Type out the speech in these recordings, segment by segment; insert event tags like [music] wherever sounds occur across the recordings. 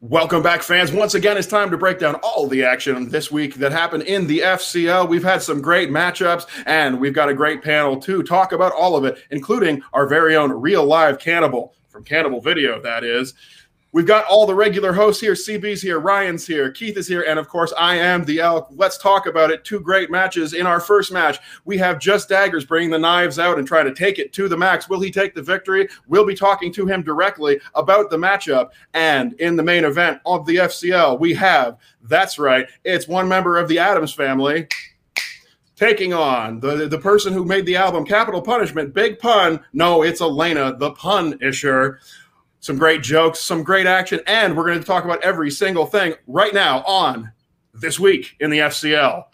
Welcome back, fans. Once again, it's time to break down all the action this week that happened in the FCL. We've had some great matchups, and we've got a great panel to talk about all of it, including our very own real live cannibal from Cannibal Video, that is. We've got all the regular hosts here. CB's here, Ryan's here, Keith is here, and of course, I am the Elk. Let's talk about it. Two great matches. In our first match, we have Just Daggers bringing the knives out and trying to take it to the max. Will he take the victory? We'll be talking to him directly about the matchup. And in the main event of the FCL, we have, that's right, it's one member of the Addams family taking on the, the person who made the album Capital Punishment, Big Pun. No, it's Elena, the pun isher some great jokes, some great action, and we're going to talk about every single thing right now on This Week in the FCL.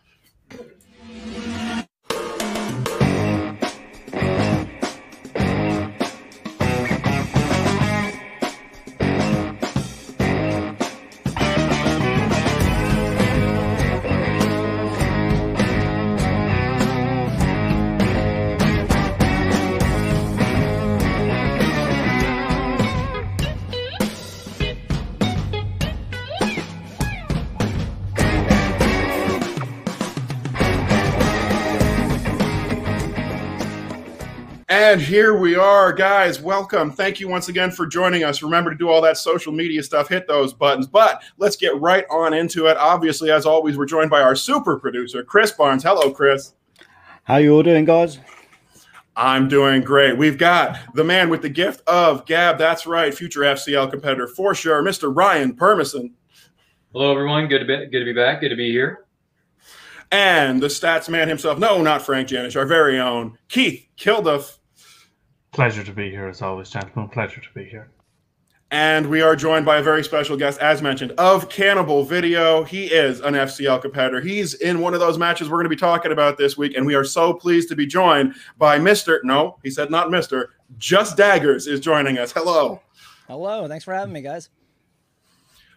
And here we are, guys. Welcome. Thank you once again for joining us. Remember to do all that social media stuff, hit those buttons. But let's get right on into it. Obviously, as always, we're joined by our super producer, Chris Barnes. Hello, Chris. How you all doing, guys? I'm doing great. We've got the man with the gift of gab. That's right, future FCL competitor for sure, Mr. Ryan Permison. Hello, everyone. Good to be good to be back. Good to be here. And the stats man himself. No, not Frank Janish, our very own Keith Kilduff. Pleasure to be here as always, gentlemen. Pleasure to be here. And we are joined by a very special guest, as mentioned, of Cannibal Video. He is an FCL competitor. He's in one of those matches we're going to be talking about this week. And we are so pleased to be joined by Mr. No, he said not Mr. Just Daggers is joining us. Hello. Hello. Thanks for having me, guys.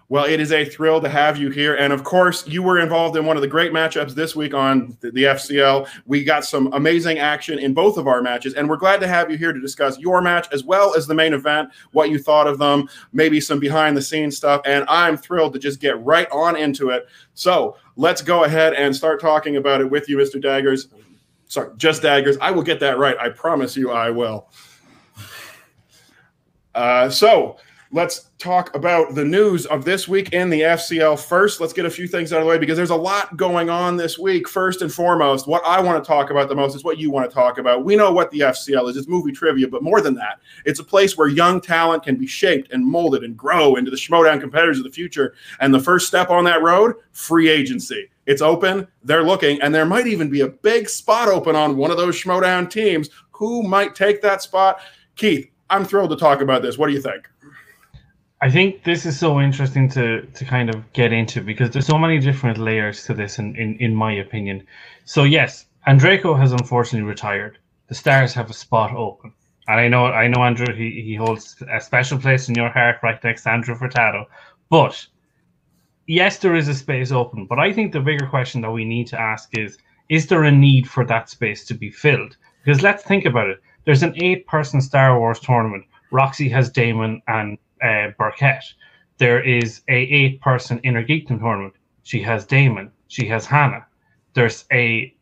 Well, it is a thrill to have you here. And of course, you were involved in one of the great matchups this week on the, FCL. We got some amazing action in both of our matches. And we're glad to have you here to discuss your match as well as the main event, what you thought of them, maybe some behind the scenes stuff. And I'm thrilled to just get right on into it. So let's go ahead and start talking about it with you, Mr. Daggers. Sorry, just Daggers. I will get that right. I promise you I will. Uh, so, let's talk about the news of this week in the FCL first. Let's get a few things out of the way because there's a lot going on this week. First and foremost, what I want to talk about the most is what you want to talk about. We know what the FCL is, it's movie trivia, but more than that, it's a place where young talent can be shaped and molded and grow into the Schmoedown competitors of the future. And the first step on that road, free agency. It's open, they're looking, and there might even be a big spot open on one of those Schmoedown teams. Who might take that spot? Keith, I'm thrilled to talk about this. What do you think? I think this is so interesting to to kind of get into because there's so many different layers to this in, in, in my opinion. So yes, Andreyko has unfortunately retired. The Stars have a spot open. And I know I know Andrew he, he holds a special place in your heart right next to Andrew Furtado. But yes, there is a space open. But I think the bigger question that we need to ask is is there a need for that space to be filled? Because let's think about it. There's an eight person Star Wars tournament. Roxy has Damon and uh, Burkett. There is a eight person inner geekdom tournament. She has Damon. She has Hannah. There's a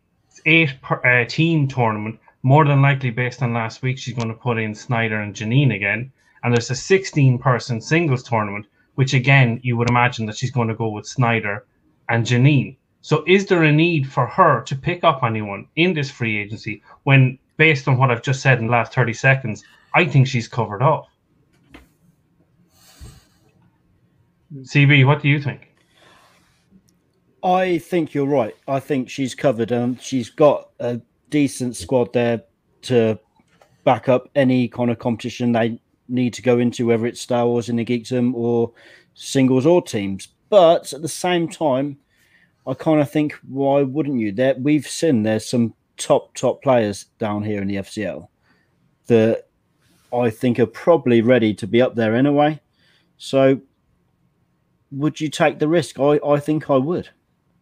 eight per, uh, team tournament. More than likely, based on last week, she's going to put in Snyder and Janine again. And there's a 16 person singles tournament, which again, you would imagine that she's going to go with Snyder and Janine. So, is there a need for her to pick up anyone in this free agency when, based on what I've just said in the last 30 seconds, I think she's covered off? CB, what do you think? I think you're right. I think she's covered and she's got a decent squad there to back up any kind of competition they need to go into, whether it's Star Wars in the Geekdom or singles or teams. But at the same time, I kind of think, why wouldn't you? There, we've seen there's some top top players down here in the FCL that I think are probably ready to be up there anyway. So would you take the risk? I, I think I would,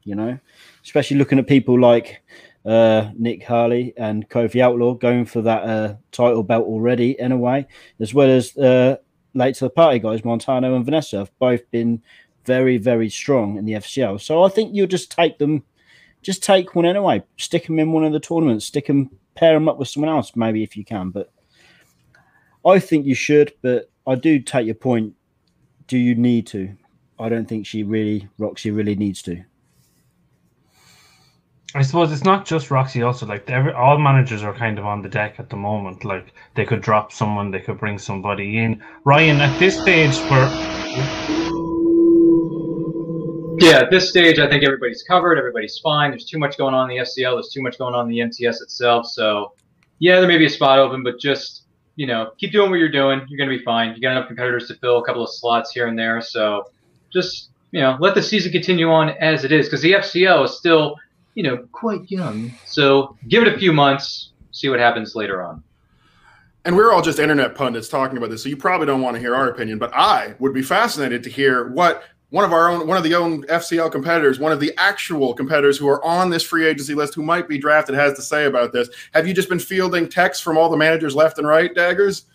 you know, especially looking at people like uh, Nick Harley and Kofi Outlaw going for that uh, title belt already, anyway, as well as uh, late to the party guys, Montano and Vanessa, have both been very, very strong in the FCL. So I think you'll just take them, just take one anyway, stick them in one of the tournaments, stick them, pair them up with someone else, maybe if you can. But I think you should, but I do take your point. Do you need to? I don't think she really, Roxy really needs to. I suppose it's not just Roxy. Also, like every, all managers are kind of on the deck at the moment. Like they could drop someone, they could bring somebody in. Ryan, at this stage, we're Yeah, at this stage, I think everybody's covered. Everybody's fine. There's too much going on in the FCL. There's too much going on in the MTS itself. So, yeah, there may be a spot open, but just you know, keep doing what you're doing. You're going to be fine. You got enough competitors to fill a couple of slots here and there. So, just you know, let the season continue on as it is because the FCL is still you know quite young. So, give it a few months. See what happens later on. And we're all just internet pundits talking about this, so you probably don't want to hear our opinion. But I would be fascinated to hear what one of our own, one of the own FCL competitors, one of the actual competitors who are on this free agency list, who might be drafted, has to say about this. Have you just been fielding texts from all the managers left and right, Daggers?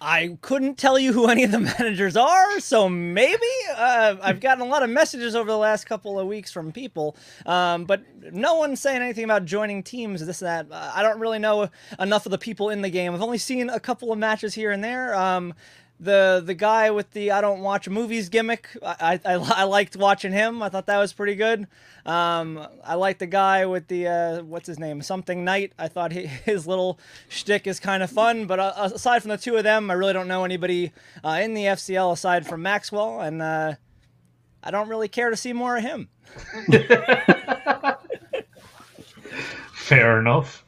I couldn't tell you who any of the [laughs] managers are, so maybe uh, I've gotten a lot of messages over the last couple of weeks from people, um, but no one's saying anything about joining teams. This that uh, I don't really know enough of the people in the game. I've only seen a couple of matches here and there. Um, the the guy with the I don't watch movies gimmick. I, I, [laughs] I liked watching him. I thought that was pretty good. Um, I like the guy with the uh, what's his name something Knight. I thought he, [laughs] his little shtick is kind of fun. But uh, aside from the two of them, I really don't know anybody uh, in the FCL aside from Maxwell, and uh, I don't really care to see more of him. [laughs] Fair enough.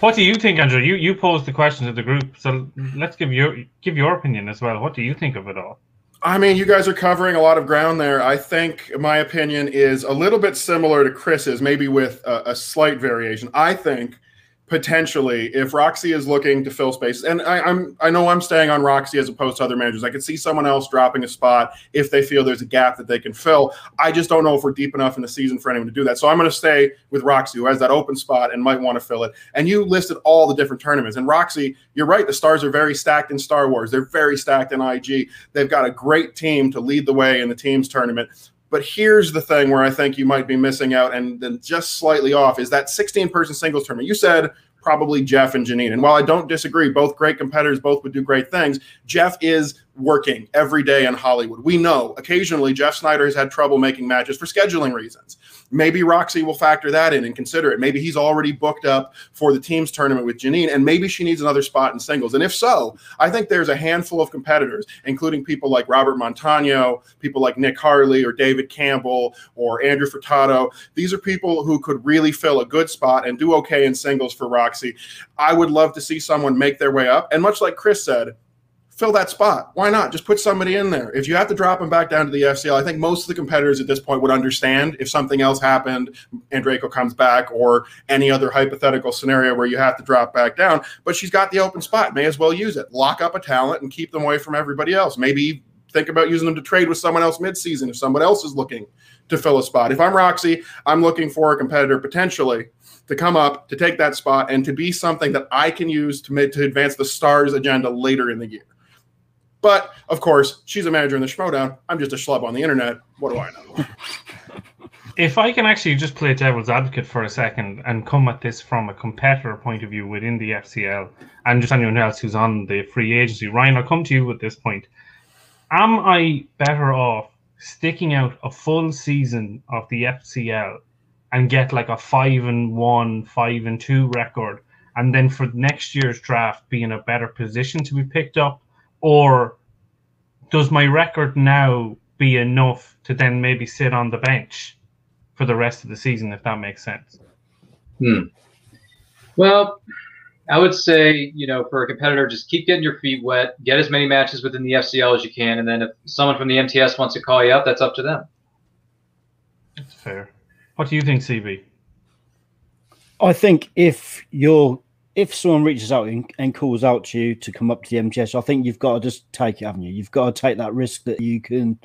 What do you think, Andrew? You you posed the question to the group, so let's give your give your opinion as well. What do you think of it all? I mean, you guys are covering a lot of ground there. I think my opinion is a little bit similar to Chris's, maybe with a, a slight variation. I think potentially if Roxy is looking to fill spaces, and I, am I know I'm staying on Roxy as opposed to other managers. I could see someone else dropping a spot if they feel there's a gap that they can fill. I just don't know if we're deep enough in the season for anyone to do that. So I'm going to stay with Roxy, who has that open spot and might want to fill it. And you listed all the different tournaments. And Roxy, you're right. The stars are very stacked in Star Wars. They're very stacked in IG. They've got a great team to lead the way in the teams tournament. But here's the thing where I think you might be missing out and then just slightly off is that 16 person singles tournament. You said probably Jeff and Janine. And while I don't disagree, both great competitors, both would do great things. Jeff is working every day in Hollywood. We know occasionally Jeff Snyder has had trouble making matches for scheduling reasons. Maybe Roxy will factor that in and consider it. Maybe he's already booked up for the team's tournament with Janine, and maybe she needs another spot in singles. And if so, I think there's a handful of competitors, including people like Robert Montano, people like Nick Harley or David Campbell or Andrew Furtado. These are people who could really fill a good spot and do okay in singles for Roxy. I would love to see someone make their way up. And much like Chris said, fill that spot. Why not? Just put somebody in there. If you have to drop them back down to the FCL, I think most of the competitors at this point would understand if something else happened, Andreyko comes back, or any other hypothetical scenario where you have to drop back down. But she's got the open spot. May as well use it. Lock up a talent and keep them away from everybody else. Maybe think about using them to trade with someone else midseason if someone else is looking to fill a spot. If I'm Roxy, I'm looking for a competitor potentially to come up to take that spot and to be something that I can use to make, to advance the stars agenda later in the year. But of course, she's a manager in the Schmoedown. I'm just a schlub on the internet. What do I know? [laughs] if I can actually just play devil's advocate for a second and come at this from a competitor point of view within the FCL and just anyone else who's on the free agency, Ryan, I'll come to you at this point. Am I better off sticking out a full season of the FCL and get like a five and one, five and two record, and then for next year's draft be in a better position to be picked up? Or does my record now be enough to then maybe sit on the bench for the rest of the season, if that makes sense? Hmm. Well, I would say, you know, for a competitor, just keep getting your feet wet, get as many matches within the FCL as you can, and then if someone from the MTS wants to call you up, that's up to them. That's fair. What do you think, CB? I think if you're if someone reaches out and, calls out to you to come up to the MTS, I think you've got to just take it, haven't you? You've got to take that risk that you can,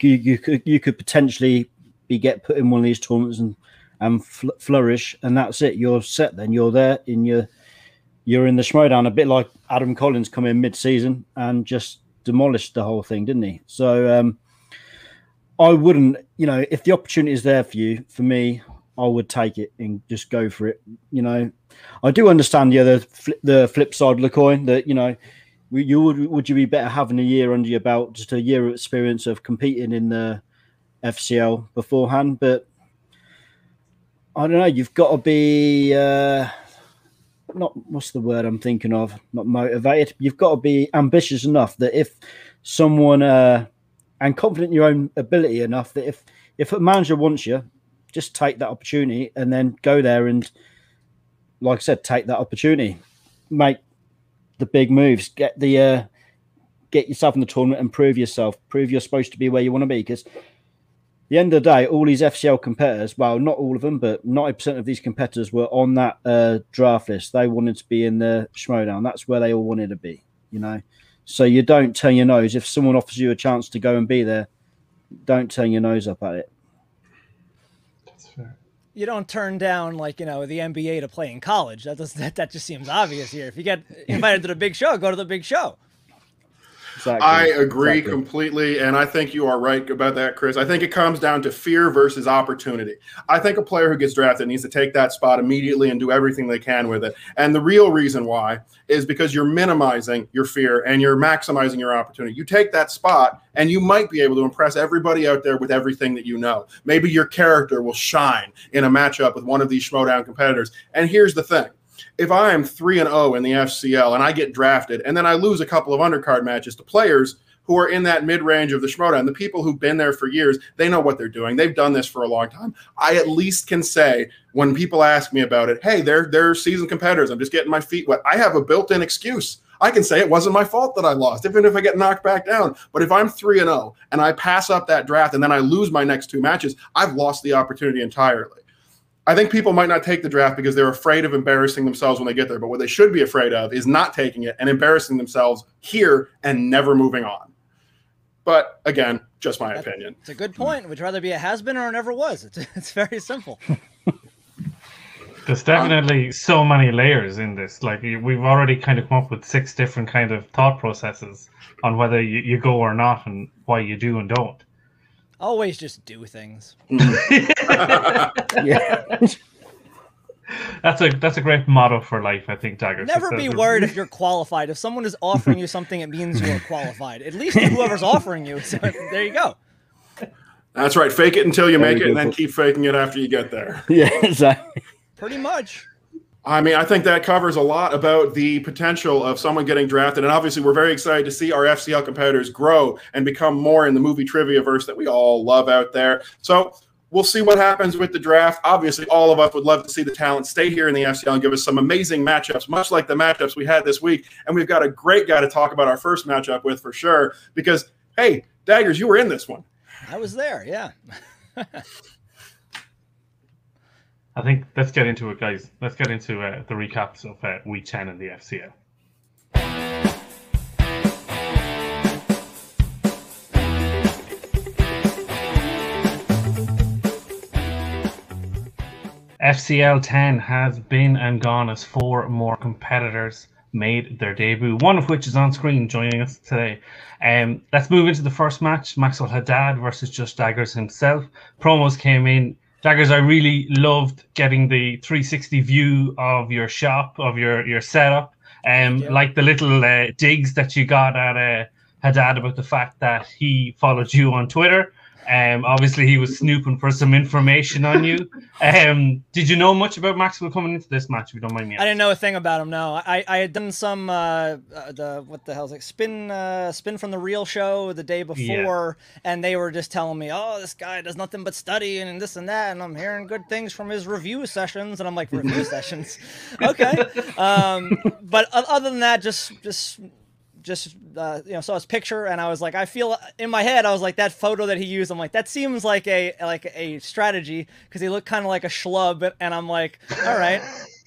you, you could you could potentially be get put in one of these tournaments and and fl- flourish, and that's it. You're set. Then you're there in your you're in the Schmoedown a bit like Adam Collins come in mid-season and just demolished the whole thing, didn't he? So um, I wouldn't, you know, if the opportunity is there for you, for me, I would take it and just go for it. You know, I do understand the other the flip side of the coin that you know, you would would you be better having a year under your belt, just a year of experience of competing in the FCL beforehand, but I don't know. You've got to be uh, not what's the word I'm thinking of? Not motivated. You've got to be ambitious enough that if someone uh, and confident in your own ability enough that if if a manager wants you, just take that opportunity and then go there and, like I said, take that opportunity, make the big moves, get the uh, get yourself in the tournament and prove yourself, prove you're supposed to be where you want to be because the end of the day, all these FCL competitors, well, not all of them, but 90% of these competitors were on that uh, draft list. They wanted to be in the Schmoedown. That's where they all wanted to be, you know. So you don't turn your nose. If someone offers you a chance to go and be there, don't turn your nose up at it. You don't turn down like you know the NBA to play in college. That does [laughs] that, that just seems obvious here. If you get invited to the big show, go to the big show. Exactly. I agree exactly. completely. And I think you are right about that, Chris. I think it comes down to fear versus opportunity. I think a player who gets drafted needs to take that spot immediately and do everything they can with it. And the real reason why is because you're minimizing your fear and you're maximizing your opportunity. You take that spot and you might be able to impress everybody out there with everything that you know. Maybe your character will shine in a matchup with one of these Schmoedown competitors. And here's the thing if I am 3 and 0 in the FCL and I get drafted and then I lose a couple of undercard matches to players who are in that mid range of the Schmoedown, the people who've been there for years, they know what they're doing. They've done this for a long time. I at least can say when people ask me about it, hey, they're they're seasoned competitors. I'm just getting my feet wet. I have a built-in excuse. I can say it wasn't my fault that I lost, even if I get knocked back down. But if I'm 3 and 0 and I pass up that draft and then I lose my next two matches, I've lost the opportunity entirely. I think people might not take the draft because they're afraid of embarrassing themselves when they get there. But what they should be afraid of is not taking it and embarrassing themselves here and never moving on. But again, just my That's, opinion. It's a good point. Would you rather be a has been or a never was? It's, [laughs] it's very simple. [laughs] There's definitely um, so many layers in this. Like we've already kind of come up with six different kind of thought processes on whether you, you go or not and why you do and don't always just do things. Mm. [laughs] yeah. That's a that's a great motto for life, I think, Dagger. Never be worried [laughs] if you're qualified. If someone is offering you something, it means you are qualified. At least whoever's offering you. So there you go. That's right. Fake it until you make it, and then keep faking it after you get there. [laughs] Yeah, exactly. Pretty much. I mean, I think that covers a lot about the potential of someone getting drafted. And obviously, we're very excited to see our FCL competitors grow and become more in the movie trivia verse that we all love out there. So we'll see what happens with the draft. Obviously, all of us would love to see the talent stay here in the FCL and give us some amazing matchups, much like the matchups we had this week. And we've got a great guy to talk about our first matchup with for sure. Because, hey, Daggers, you were in this one. I was there, yeah. [laughs] I think let's get into it, guys. Let's get into uh, the recaps of uh, week 10 in the FCL. FCL 10 has been and gone as four more competitors made their debut, one of which is on screen joining us today. Um, let's move into the first match Maxwell Haddad versus Just Daggers himself. Promos came in Daggers, I really loved getting the 360 view of your shop, of your your setup, and um, like the little uh, digs that you got at uh, Haddad about the fact that he followed you on Twitter. Um, obviously, he was snooping for some information on you. Um, did you know much about Maxwell coming into this match? If you don't mind me, asking? I didn't know a thing about him. No, I, I had done some uh, uh, the what the hell's like spin uh, spin from the real show the day before, yeah. and they were just telling me, oh, this guy does nothing but study and this and that, and I'm hearing good things from his review sessions, and I'm like, review [laughs] sessions, okay. Um, but other than that, just just just uh, you know saw his picture and I was like I feel in my head I was like that photo that he used I'm like that seems like a like a strategy because he looked kind of like a schlub and I'm like all right.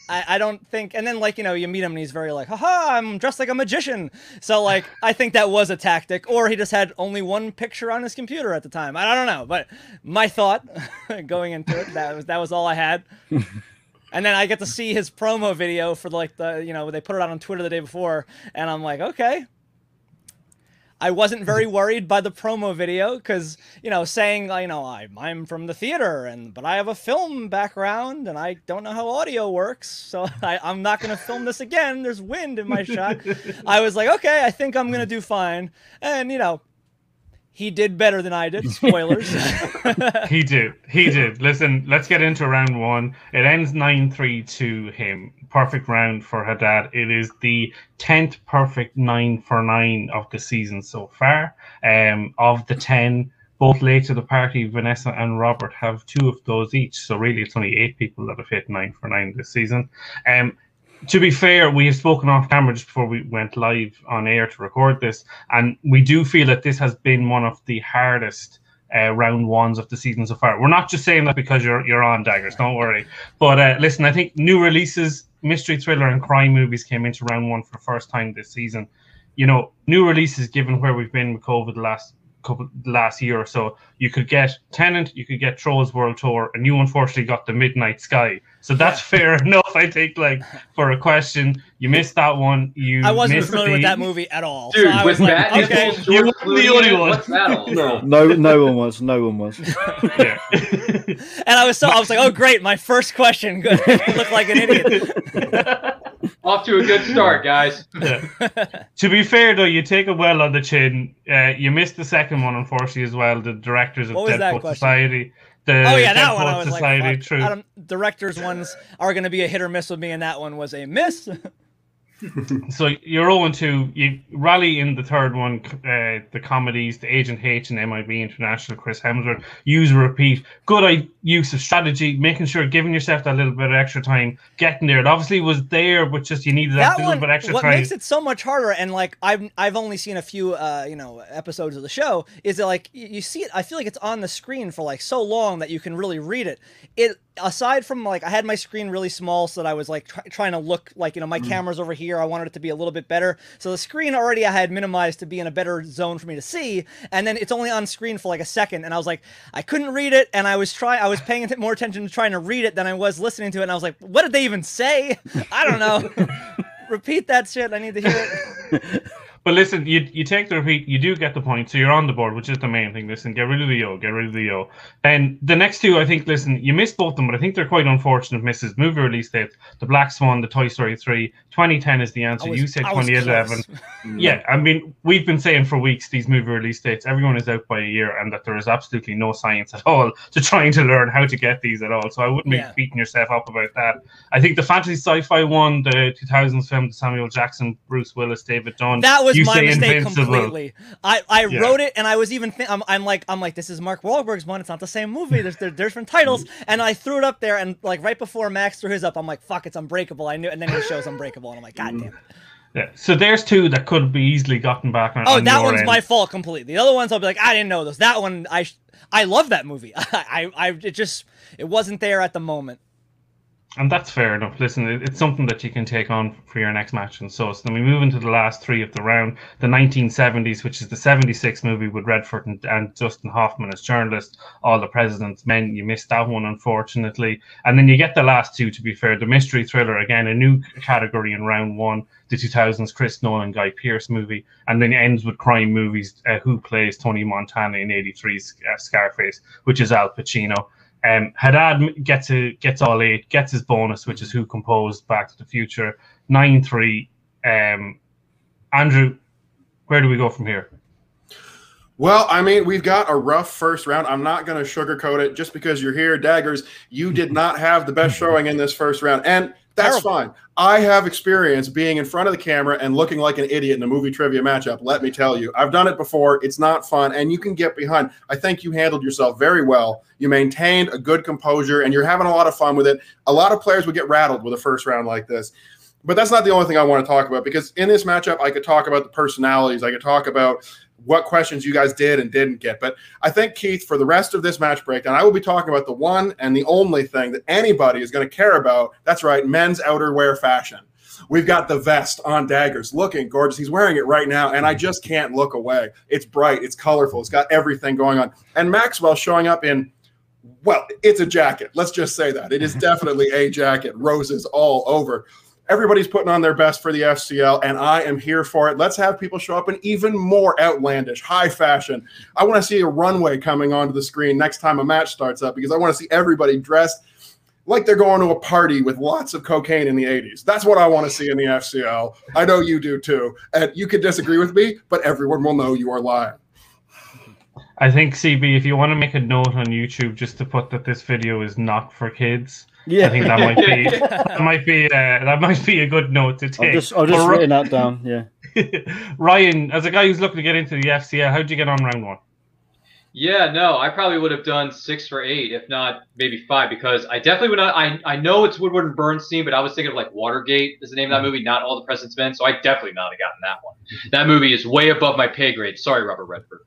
I, I don't think and then like you know you meet him and he's very like haha I'm dressed like a magician. So like I think that was a tactic or he just had only one picture on his computer at the time. I don't know but my thought [laughs] going into it that was that was all I had [laughs] And then I get to see his promo video for like the, you know, they put it out on Twitter the day before, and I'm like, okay. I wasn't very [laughs] worried by the promo video because, you know, saying, you know, I, I'm from the theater and but I have a film background and I don't know how audio works, so [laughs] I, I'm not gonna film this again. There's wind in my shot. [laughs] I was like, okay, I think I'm gonna do fine. And you know, he did better than I did. Spoilers. [laughs] [laughs] he did. He did. Listen, let's get into round one. It ends 9 3 to him. Perfect round for Haddad. It is the 10th perfect 9 for 9 of the season so far. Um, of the 10, both late to the party, Vanessa and Robert have two of those each. So really, it's only eight people that have hit 9 for 9 this season. Um, to be fair, we have spoken off camera just before we went live on air to record this, and we do feel that this has been one of the hardest uh, round ones of the season so far. We're not just saying that because you're you're on daggers. Don't worry. But uh, listen, I think new releases, mystery thriller, and crime movies came into round one for the first time this season. You know, new releases given where we've been with COVID the last couple last year or so. You could get Tenet, you could get Trolls World Tour, and you unfortunately got the Midnight Sky. So that's fair [laughs] enough, I think. Like for a question, you missed that one. You I wasn't missed familiar the, with that movie at all. Dude, so I with was like, Matt okay. You George were the Clooney, only one. What's that all? No. No, no one was. No one was. [laughs] Yeah. [laughs] And I was so I was like, oh great, my first question. Good. I look like an idiot. [laughs] Off to a good start, guys. [laughs] to be fair though, you take it well on the chin. Uh, you missed the second one, unfortunately, as well. The directors of What was that Dead Poet? Society. The Oh yeah, Dead that one I was Society, like, true. I directors ones are going to be a hit or miss with me, and that one was a miss. [laughs] So you're 0 2. You rally in the third one, uh, the comedies, the Agent H and MIB International, Chris Hemsworth. Use repeat. Good use of strategy, making sure, giving yourself that little bit of extra time, getting there. It obviously was there, but just you needed that, that little one, bit extra what time. makes it so much harder, and like I've I've only seen a few uh you know episodes of the show, is that like you see it. I feel like it's on the screen for like so long that you can really read it. It aside from like I had my screen really small so that I was like try, trying to look like you know my mm. camera's over here. I wanted it to be a little bit better, so the screen already I had minimized to be in a better zone for me to see, and then it's only on screen for like a second, and I was like I couldn't read it, and I was trying I was paying att- more attention to trying to read it than I was listening to it, and I was like, what did they even say? [laughs] I don't know. [laughs] Repeat that shit. I need to hear it. [laughs] But listen, you you take the repeat, you do get the point, so you're on the board, which is the main thing. Listen, get rid of the yo, get rid of the yo. And the next two, I think, listen, you missed both of them, but I think they're quite unfortunate misses. Movie release dates: The Black Swan, The Toy Story 3, 2010 is the answer. Was- you said 2011. Mm. Yeah, I mean, we've been saying for weeks these movie release dates, everyone is out by a year, and that there is absolutely no science at all to trying to learn how to get these at all. So I wouldn't Yeah. be beating yourself up about that. I think the fantasy sci-fi one, the 2000s film, the Samuel Jackson, Bruce Willis, David Dunn. That was you my say mistake Invincible. completely. I, I Yeah. wrote it and I was even think I'm, I'm like I'm like this is Mark Wahlberg's one. It's not the same movie. There's there's different titles. Mm. And I threw it up there and like right before Max threw his up, I'm like fuck, it's Unbreakable. I knew, and then he shows Unbreakable, and I'm like mm. God damn it. Yeah. So there's two that could be easily gotten back on. Oh, on that your one's end. my fault completely. The other ones I'll be like I didn't know this. That one I I love that movie. [laughs] I, I I it just it wasn't there at the moment. And that's fair enough. Listen, it's something that you can take on for your next match and so. So then we move into the last three of the round. The 1970s, which is the 76 movie with Redford and, and Hoffman as journalists, All the President's Men. You missed that one, unfortunately. And then you get the last two, to be fair. The mystery thriller, again, a new category in round one. The 2000s Chris Nolan Guy Pearce movie. And then ends with crime movies. Uh, who plays Tony Montana in 83's uh, Scarface, which is Al Pacino. Um, Haddad gets a, gets all eight, gets his bonus, which is who composed Back to the Future. Nine three. Um, Andrew, where do we go from here? Well, I mean, we've got a rough first round. I'm not going to sugarcoat it just because you're here, Daggers. You did not have the best showing in this first round, and that's Terrible. fine. I have experience being in front of the camera and looking like an idiot in a movie trivia matchup. Let me tell you, I've done it before. It's not fun, and you can get behind. I think you handled yourself very well. You maintained a good composure, and you're having a lot of fun with it. A lot of players would get rattled with a first round like this. But that's not the only thing I want to talk about because in this matchup, I could talk about the personalities. I could talk about what questions you guys did and didn't get. But I think, Keith, for the rest of this match breakdown, I will be talking about the one and the only thing that anybody is going to care about. That's right, men's outerwear fashion. We've got the vest on daggers looking gorgeous. He's wearing it right now, and I just can't look away. It's bright, it's colorful, it's got everything going on. And Maxwell showing up in Well, it's a jacket. Let's just say that. It is definitely a jacket. Roses all over. Everybody's putting on their best for the FCL, and I am here for it. Let's have people show up in even more outlandish, high fashion. I want to see a runway coming onto the screen next time a match starts up because I want to see everybody dressed like they're going to a party with lots of cocaine in the 80s. That's what I want to see in the FCL. I know you do too. And you could disagree with me, but everyone will know you are lying. I think CB, if you want to make a note on YouTube just to put that this video is not for kids, Yeah, I think that might be [laughs] that might be uh, that might be a good note to I've take. just, I've just But written that down. Yeah. [laughs] Ryan, as a guy who's looking to get into the FCL, how'd you get on round one? Yeah, no, I probably would have done six or eight, if not maybe five, because I definitely would not. I, I know it's Woodward and Bernstein, but I was thinking of like Watergate is the name of that movie, not All the President's Men. So I definitely not have gotten that one. That movie is way above my pay grade. Sorry, Robert Redford.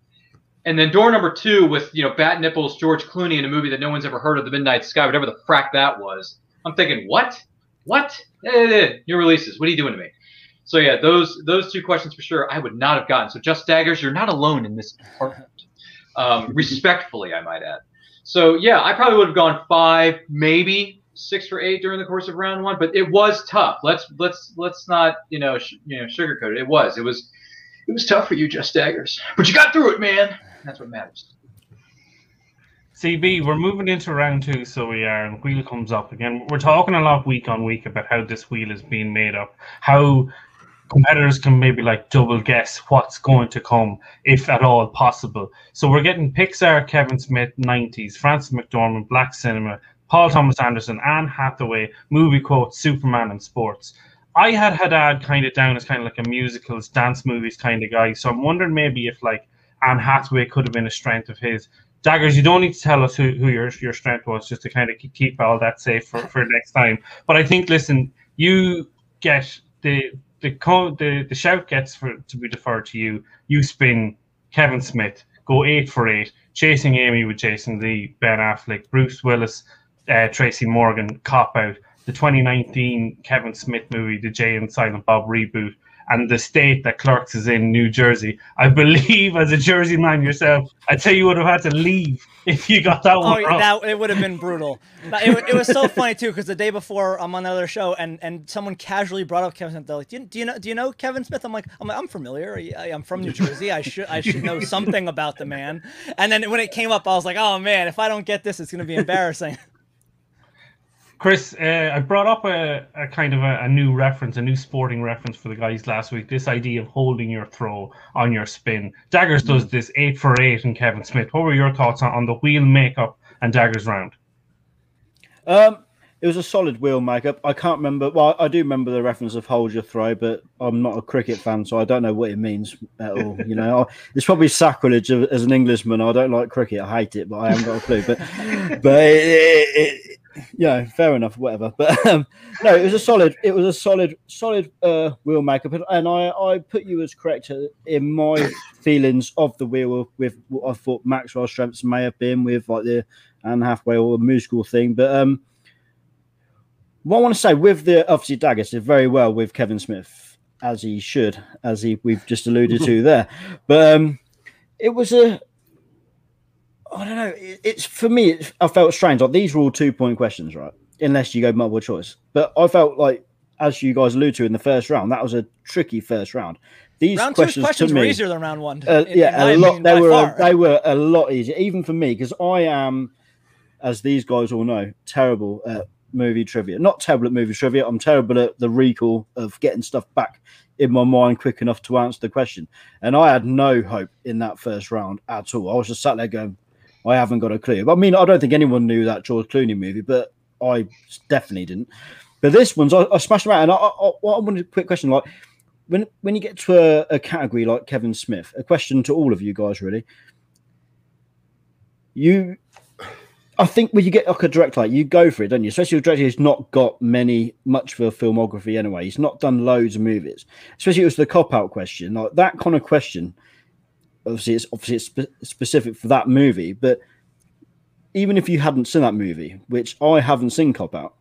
And then door number two with you know Bat Nipples, George Clooney in a movie that no one's ever heard of, The Midnight Sky, whatever the frack that was. I'm thinking, what? What? Eh, eh, eh, new releases. What are you doing to me? So yeah, those those two questions for sure I would not have gotten. So Just Daggers, you're not alone in this department. Um, [laughs] respectfully, I might add. So yeah, I probably would have gone five, maybe six or eight during the course of round one, but it was tough. Let's let's let's not you know sh- you know sugarcoat it. It was it was it was tough for you, Just Daggers, but you got through it, man. That's what matters. CB, we're moving into round two, so we are, and the wheel comes up again. We're talking a lot week on week about how this wheel is being made up, how competitors can maybe like double guess what's going to come, if at all possible. So we're getting Pixar, Kevin Smith, 90s, Frances McDormand, Black Cinema, Paul Thomas Anderson, Anne Hathaway, movie quotes, Superman, and sports. I had Haddad kind of down as kind of like a musicals, dance movies kind of guy. So I'm wondering maybe if like Anne Hathaway could have been a strength of his. Daggers, you don't need to tell us who, who your your strength was, just to kind of keep all that safe for, for next time. But I think, listen, you get the the the, the shout gets for to be deferred to you. You spin Kevin Smith, go eight for eight, chasing Amy with Jason Lee, Ben Affleck, Bruce Willis, uh, Tracy Morgan, cop out. The 2019 Kevin Smith movie, the Jay and Silent Bob reboot, and the state that Clerks is in, New Jersey. I [laughs] believe, as a Jersey man yourself, I'd say you would have had to leave [laughs] if you got that Oh, one wrong. that it would have been brutal. But it, it was so [laughs] funny too because the day before I'm on another show and and someone casually brought up Kevin Smith. They're like, do you, do you know do you know Kevin Smith? I'm like, I'm like, I'm familiar. I, I'm from New Jersey. I should I should know something about the man. And then when it came up, I was like, oh man, if I don't get this, it's gonna be embarrassing. Chris, uh, I brought up a, a kind of a, a new reference, a new sporting reference for the guys last week. This idea of holding your throw on your spin. Daggers does this eight for eight and Kevin Smith. What were your thoughts on, on the wheel makeup and Daggers round? Um, it was a solid wheel makeup. I can't remember. Well, I do remember the reference of "hold your throw," but I'm not a cricket fan, so I don't know what it means at all. You know, [laughs] I- it's probably sacrilege as an Englishman. I don't like cricket. I hate it, but I haven't got a clue. But, [laughs] but it, it, it, know, fair enough. Whatever. But [laughs] um, no, it was a solid. It was a solid, solid uh, wheel makeup, and- and I, I put you as correct in my [coughs] feelings of the wheel with what I thought Maxwell's strengths may have been with like the Anne Hathaway or the musical thing. But um, what I want to say with the obviously Daggers did very well with Kevin Smith as he should, as he we've just alluded to [laughs] there. But um, it was a I don't know. It's for me. It, I felt strange. Like these were all two point questions, right? Unless you go multiple choice. But I felt like, as you guys alluded to in the first round, that was a tricky first round. These round questions, questions to were easier than round one. uh, in- yeah, a lot. opinion, They were far. they were a lot easier, even for me, because I am, as these guys all know, terrible at movie trivia. Not terrible at movie trivia. I'm terrible at the recall of getting stuff back in my mind quick enough to answer the question. And I had no hope in that first round at all. I was just sat there going, I haven't got a clue. But I mean, I don't think anyone knew that George Clooney movie, but I definitely didn't. But this one's I, I smashed out. And I, I, I wanted a quick question, like when when you get to a, a category like Kevin Smith, a question to all of you guys, really. You, I think when you get like a director, like you go for it, don't you? Especially a director who's not got many much of a filmography anyway. He's not done loads of movies. Especially it was the cop out question, like that kind of question. Obviously, it's obviously it's spe- specific for that movie, but even if you hadn't seen that movie, which I haven't seen Cop Out,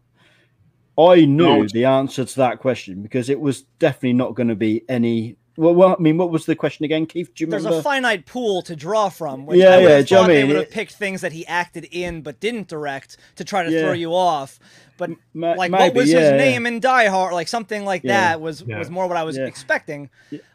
I knew No. the answer to that question because it was definitely not going to be any Well, well, I mean, what was the question again, Keith? Do you There's remember? a finite pool to draw from. Which Yeah, I yeah, have do you know thought what I they would have picked things that he acted in but didn't direct to try to Yeah. throw you off. But Ma- like, maybe, what was yeah, his yeah. name in Die Hard? Like something like Yeah. that was Yeah. was more what I was Yeah. expecting.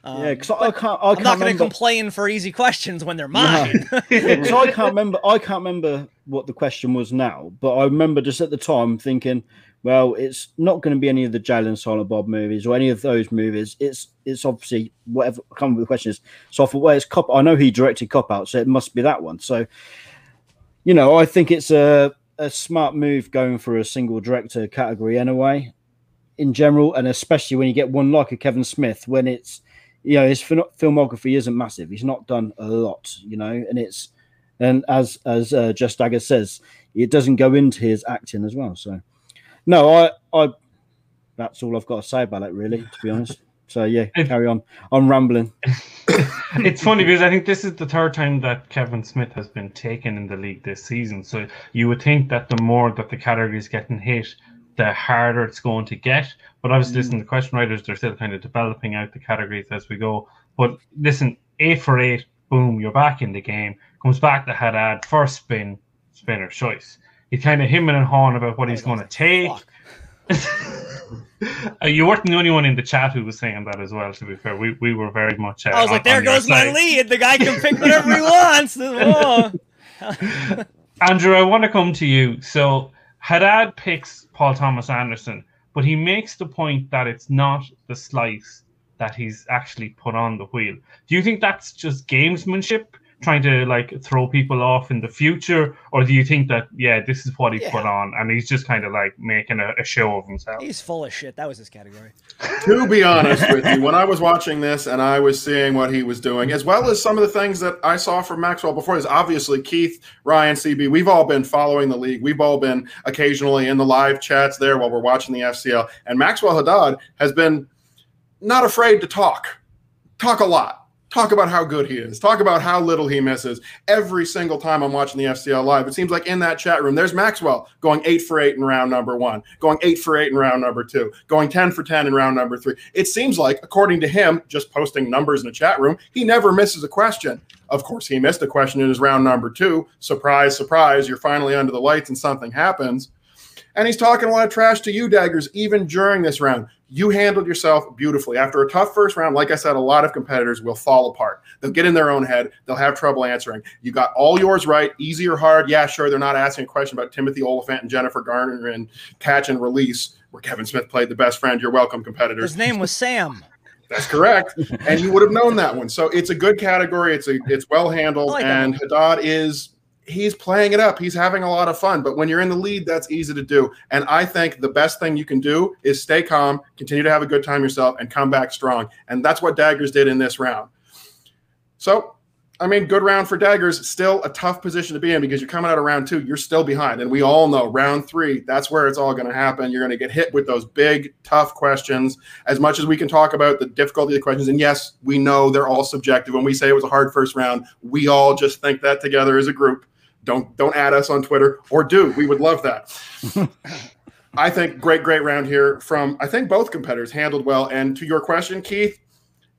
Um, yeah, because I but can't. I I'm can't not going to complain for easy questions when they're mine. [laughs] [laughs] so I can't remember. I can't remember what the question was now, but I remember just at the time thinking, well, it's not going to be any of the Jay and Silent Bob movies or any of those movies. It's it's obviously whatever. Can't remember the question is. So thought, well, it's cop. I know he directed Cop Out, so it must be that one. So, you know, I think it's a a smart move going for a single director category anyway, in general, and especially when you get one like a Kevin Smith when it's you know his filmography isn't massive. He's not done a lot, you know, and it's and as as uh, Just Dagger says, it doesn't go into his acting as well. So no, I I that's all I've got to say about it, really, to be honest. So yeah, carry on. I'm rambling. [laughs] it's funny because I think this is the third time that Kevin Smith has been taken in the league this season. So you would think that the more that the category is getting hit, the harder it's going to get. But obviously, listen, the question writers they're still kind of developing out the categories as we go. But listen, eight for eight, boom, you're back in the game. Comes back to Haddad, first spin, spinner choice. He's kind of him and hawing about what he's going to take. [laughs] Uh, you weren't the only one in the chat who was saying that as well. To be fair, we, we were very much. Uh, I was on- like, there goes my lead. The guy can pick [laughs] whatever he wants. [laughs] Oh. Andrew, I want to come to you. So Haddad picks Paul Thomas Anderson, but he makes the point that it's not the slice that he's actually put on the wheel. Do you think that's just gamesmanship, trying to like throw people off in the future, or do you think that yeah, this is what he Yeah. put on and he's just kind of like making a, a show of himself? He's full of shit. That was his category. to be honest with you, when I was watching this and I was seeing what he was doing, as well as some of the things that I saw from Maxwell before this, obviously Keith, Ryan, CB, we've all been following the league. We've all been occasionally in the live chats there while we're watching the FCL. And Maxwell Haddad has been not afraid to talk, talk a lot. Talk about how good he is. Talk about how little he misses. Every single time I'm watching the FCL live, it seems like in that chat room, there's Maxwell going eight for eight in round number one, going eight for eight in round number two, going 10 for 10 in round number three. It seems like, according to him, just posting numbers in a chat room, he never misses a question. Of course, he missed a question in his round number two. Surprise, surprise, you're finally under the lights and something happens. And he's talking a lot of trash to you, Daggers, even during this round. You handled yourself beautifully. After a tough first round, like I said, a lot of competitors will fall apart. They'll get in their own head. They'll have trouble answering. You got all yours right, easy or hard. Yeah, sure. They're not asking a question about Timothy Olyphant and Jennifer Garner and catch and release, where Kevin Smith played the best friend. You're welcome, competitors. His name was Sam. That's correct, and you would have known that one. So it's a good category. It's a it's well handled, like and Haddad is he's playing it up. He's having a lot of fun. But when you're in the lead, that's easy to do. And I think the best thing you can do is stay calm, continue to have a good time yourself, and come back strong. And that's what Daggers did in this round. So. I mean, good round for Daggers. Still a tough position to be in because you're coming out of round two. You're still behind. And we all know round three, that's where it's all going to happen. You're going to get hit with those big, tough questions. As much as we can talk about the difficulty of the questions, and yes, we know they're all subjective. When we say it was a hard first round, we all just think that together as a group. Don't don't add us on Twitter or do. We would love that. [laughs] I think great, great round here from I think both competitors handled well. And to your question, Keith,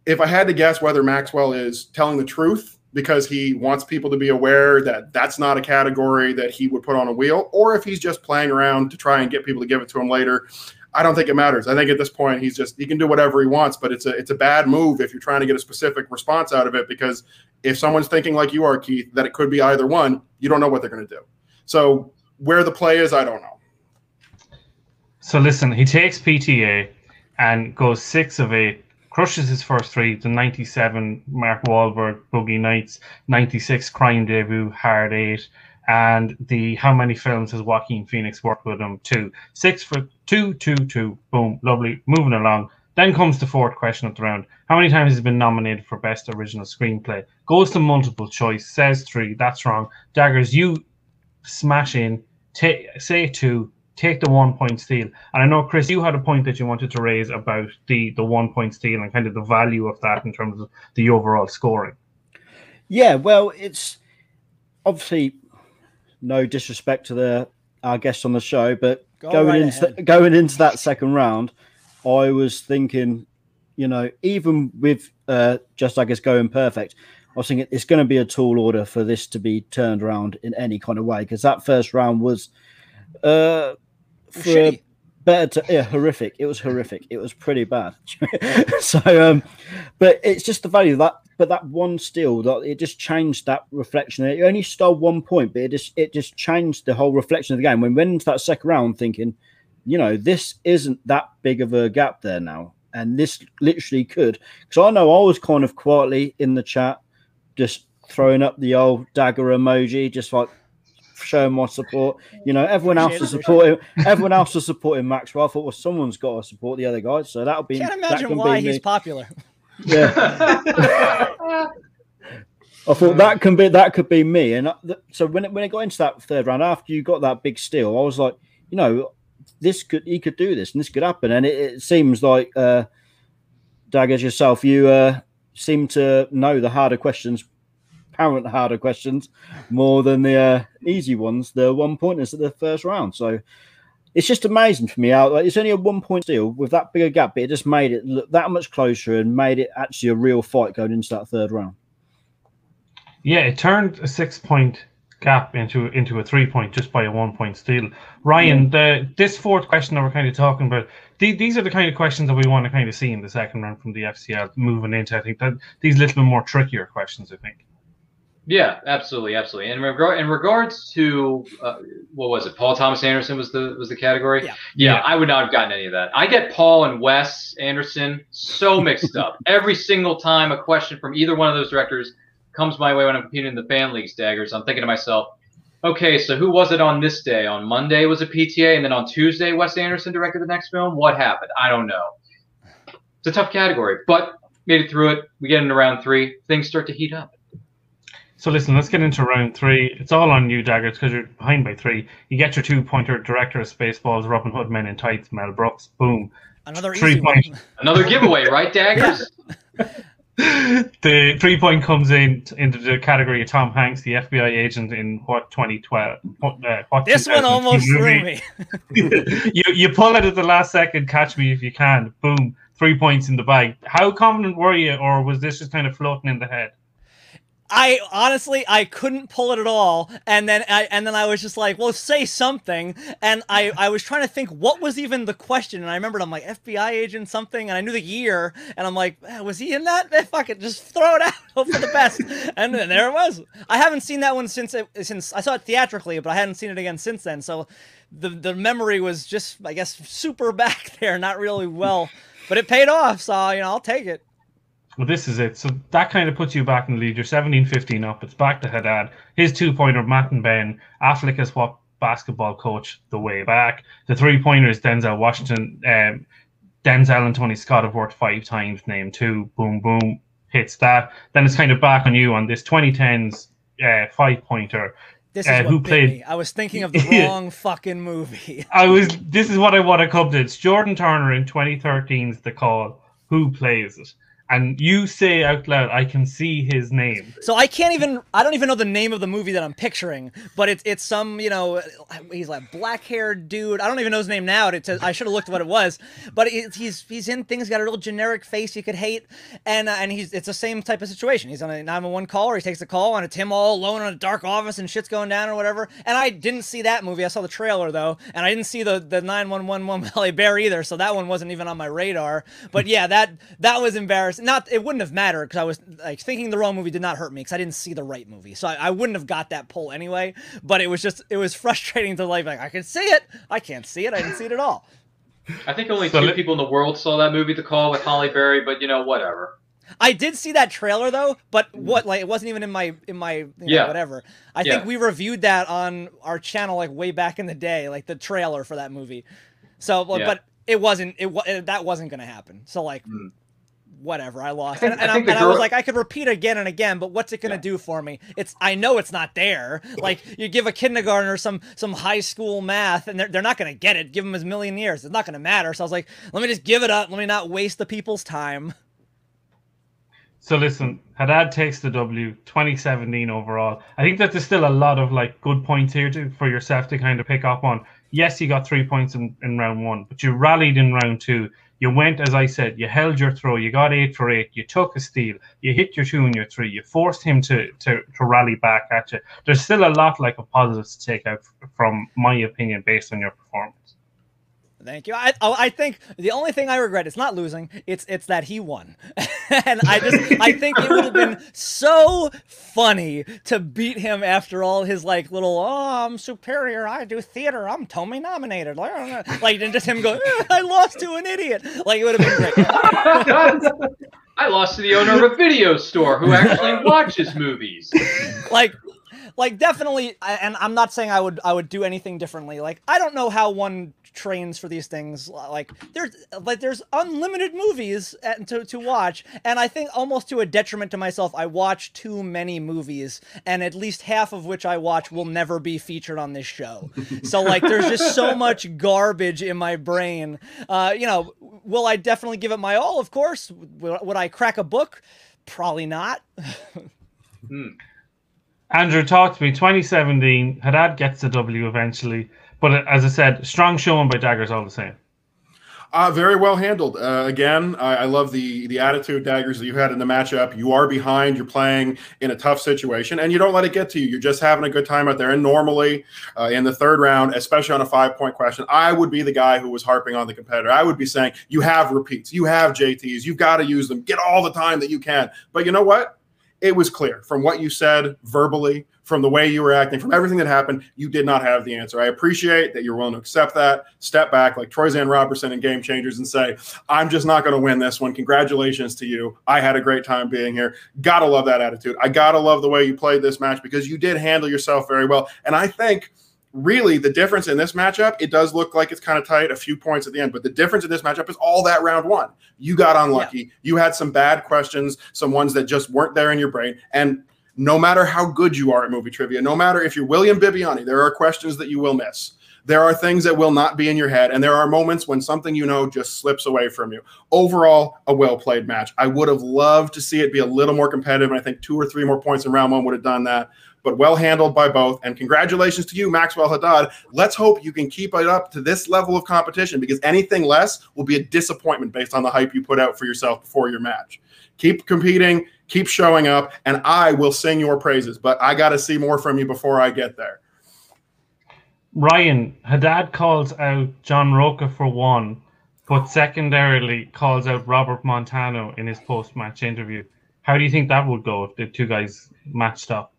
if I had to guess whether Maxwell is telling the truth because he wants people to be aware that that's not a category that he would put on a wheel, or if he's just playing around to try and get people to give it to him later, I don't think it matters. I think at this point he's just he can do whatever he wants, but it's a it's a bad move if you're trying to get a specific response out of it because if someone's thinking like you are, Keith, that it could be either one, you don't know what they're going to do. So where the play is, I don't know. So listen, he takes PTA and goes six of eight, crushes his first three, the 97 Mark Wahlberg, Boogie Nights, 96 Crime Debut, Hard Eight, and the how many films has Joaquin Phoenix worked with him? Two. Six for two, two, two. Boom, lovely. Moving along. Then comes the fourth question of the round. How many times has he been nominated for Best Original Screenplay? Goes to multiple choice, says three. That's wrong. Daggers, you smash in, take say two, take the one point steal. And I know Chris, you had a point that you wanted to raise about the the one point steal and kind of the value of that in terms of the overall scoring. Yeah, well, it's obviously no disrespect to the our guests on the show, but Go going right into ahead. going into that second round, I was thinking you know, even with uh, just I guess going perfect, I was thinking it's going to be a tall order for this to be turned around in any kind of way because that first round was uh, for better to yeah horrific. It was horrific. It was pretty bad. [laughs] so, um, but it's just the value of that. But that one steal, that it just changed that reflection. It only stole one point, but it just it just changed the whole reflection of the game. When we went into that second round, thinking, you know, this isn't that big of a gap there now, and this literally could. Because I know I was kind of quietly in the chat, just throwing up the old dagger emoji, just like showing my support. You know, everyone else is supporting. Everyone else is supporting Maxwell. I thought, well, someone's got to support the other guys, so that'll be. Can't imagine why he's me. popular. Yeah. [laughs] I thought that can be that could be me, and th- so when it, when it got into that third round, after you got that big steal, I was like, you know, this could he could do this, and this could happen, and it, it seems like uh, Daggers yourself, you uh, seem to know the harder questions, apparent harder questions, more than the uh, easy ones, the one pointers at the first round. So it's just amazing for me how like, it's only a one point deal with that bigger gap, but it just made it look that much closer and made it actually a real fight going into that third round. Yeah, it turned a six point gap into into a three point just by a one point steal. Ryan, the this fourth question that we're kind of talking about, the, these are the kind of questions that we want to kind of see in the second round from the FCL moving into. I think that these little bit more trickier questions. I think. Yeah, absolutely, absolutely. And in, regard, in regards to uh, what was it? Paul Thomas Anderson was the was the category. Yeah. yeah, I would not have gotten any of that. I get Paul and Wes Anderson so [laughs] mixed up every single time a question from either one of those directors comes my way when I'm competing in the fan leagues daggers. I'm thinking to myself, okay, so who was it on this day? On Monday was a PTA, and then on Tuesday Wes Anderson directed the next film. What happened? I don't know. It's a tough category, but made it through it. We get into round three. Things start to heat up. So listen, let's get into round three. It's all on you, Daggers, because you're behind by three. You get your two pointer, director of Spaceballs, Robin Hood Men in Tights, Mel Brooks. Boom. Another Three easy one. point. Another giveaway, right, [laughs] daggers? [laughs] the three point comes in into the category of Tom Hanks, the FBI agent in what 2012. What, uh, what This one almost threw me. [laughs] you you pull it at the last second. Catch me if you can. Boom, three points in the bag. How confident were you, or was this just kind of floating in the head? I honestly I couldn't pull it at all, and then I and then I was just like, well, say something, and I I was trying to think what was even the question, and I remembered I'm like FBI agent something, and I knew the year, and I'm like, eh, was he in that? Eh, fuck it, just throw it [laughs] out, hope for the best, and there it was. I haven't seen that one since it since I saw it theatrically, but I hadn't seen it again since then, so the the memory was just I guess super [laughs] back there, not really well, but it paid off, so you know I'll take it. Well, this is it. So that kind of puts you back in the lead. You're 17 15 up. It's back to Haddad. His two pointer, Matt and Ben. Affleck is what basketball coach the way back. The three pointers, Denzel Washington. Um, Denzel and Tony Scott have worked five times. Name two. Boom, boom. Hits that. Then it's kind of back on you on this 2010s uh, five pointer. This is Uh, what who played- me. I was thinking of the [laughs] wrong fucking movie. [laughs] I was. This is what I want to come to. It's Jordan Turner in 2013's The Call. Who plays it? And you say out loud, I can see his name. So I can't even. I don't even know the name of the movie that I'm picturing, but it's it's some you know he's like black haired dude. I don't even know his name now. It says I should have looked what it was, but he's he's in things got a real generic face you could hate, and uh, and he's it's the same type of situation. He's on a 911 call or he takes a call and it's him all alone in a dark office and shit's going down or whatever. And I didn't see that movie. I saw the trailer though, and I didn't see the the 911 one with Halle Berry either. So that one wasn't even on my radar. But yeah, that that was embarrassing. Not it wouldn't have mattered because I was like thinking the wrong movie did not hurt me because I didn't see the right movie. So I, I wouldn't have got that pull anyway. But it was just it was [laughs] frustrating to like like I can see it, I can't see it, I didn't see it at all. I think only So two let- people in the world saw that movie, The Call, with Halle Berry. But you know, whatever. I did see that trailer though, but what like it wasn't even in my in my you know, Yeah. whatever. I Yeah. think we reviewed that on our channel like way back in the day, like the trailer for that movie. So, but- Yeah. but it wasn't it, wa- it that wasn't gonna happen. So like. Mm. Whatever, I lost, [laughs] think- and, I and, I, think the I was like, I could repeat again and again, but what's it gonna Yeah. do for me? It's I know it's not there. Like [laughs] you give a kindergartner some some high school math, and they're, they're not gonna get it. Give them a million years, it's not gonna matter. So I was like, let me just give it up. Let me not waste the people's time. So listen, Haddad takes the W, 2017 overall. I think that there's still a lot of like good points here to, for yourself to kind of pick up on. Yes, you got three points in, in round one, but you rallied in round two. You went, as I said, you held your throw, you got eight for eight, you took a steal, you hit your two and your three, you forced him to, to, to rally back at you. There's still a lot like a positives to take out from my opinion based on your performance. Thank you. I I think the only thing I regret is not losing. It's it's that he won, [laughs] and I just I think it would have been so funny to beat him after all his like little oh I'm superior. I do theater. I'm Tony nominated. Like and just him go eh, I lost to an idiot. Like it would have been great. [laughs] I lost to the owner of a video store who actually [laughs] watches movies. Like like definitely and i'm not saying i would i would do anything differently. Like i don't know how one trains for these things. Like there's like there's unlimited movies to, to watch and i think almost to a detriment to myself i watch too many movies and at least half of which i watch will never be featured on this show. So like there's just so [laughs] much garbage in my brain. Uh you know will i definitely give it my all? Of course. Would i crack a book? Probably not. [laughs] Hmm. Andrew, talk to me. 2017, Haddad gets the W eventually, but as I said, strong showing by Daggers all the same. Uh, very well handled. Uh, again, I, I, love the the attitude daggers that you had in the matchup. You are behind. You're playing in a tough situation, and you don't let it get to you. You're just having a good time out there. And normally, uh, in the third round, especially on a five point question, I would be the guy who was harping on the competitor. I would be saying, "You have repeats. You have JTs. You've got to use them. Get all the time that you can." But you know what? It was clear from what you said verbally, from the way you were acting, from everything that happened, you did not have the answer. I appreciate that you're willing to accept that, step back like Troyzan Robertson and Game Changers and say, I'm just not going to win this one. Congratulations to you. I had a great time being here. Gotta love that attitude. I gotta love the way you played this match because you did handle yourself very well. And I think – really the difference in this matchup, it does look like it's kind of tight, a few points at the end, but the difference in this matchup is all that round one. You got unlucky. Yeah. You had some bad questions, some ones that just weren't there in your brain. And no matter how good you are at movie trivia, no matter if you're William Bibbiani, there are questions that you will miss. There are things that will not be in your head, and there are moments when something you know just slips away from you. Overall, a well played match. I would have loved to see it be a little more competitive, and I think two or three more points in round one would have done that but well handled by both. And congratulations to you, Maxwell Haddad. Let's hope you can keep it up to this level of competition because anything less will be a disappointment based on the hype you put out for yourself before your match. Keep competing, keep showing up, and I will sing your praises. But I got to see more from you before I get there. Ryan, Haddad calls out John Rocha for one, but secondarily calls out Robert Montano in his post match interview. How do you think that would go if the two guys matched up?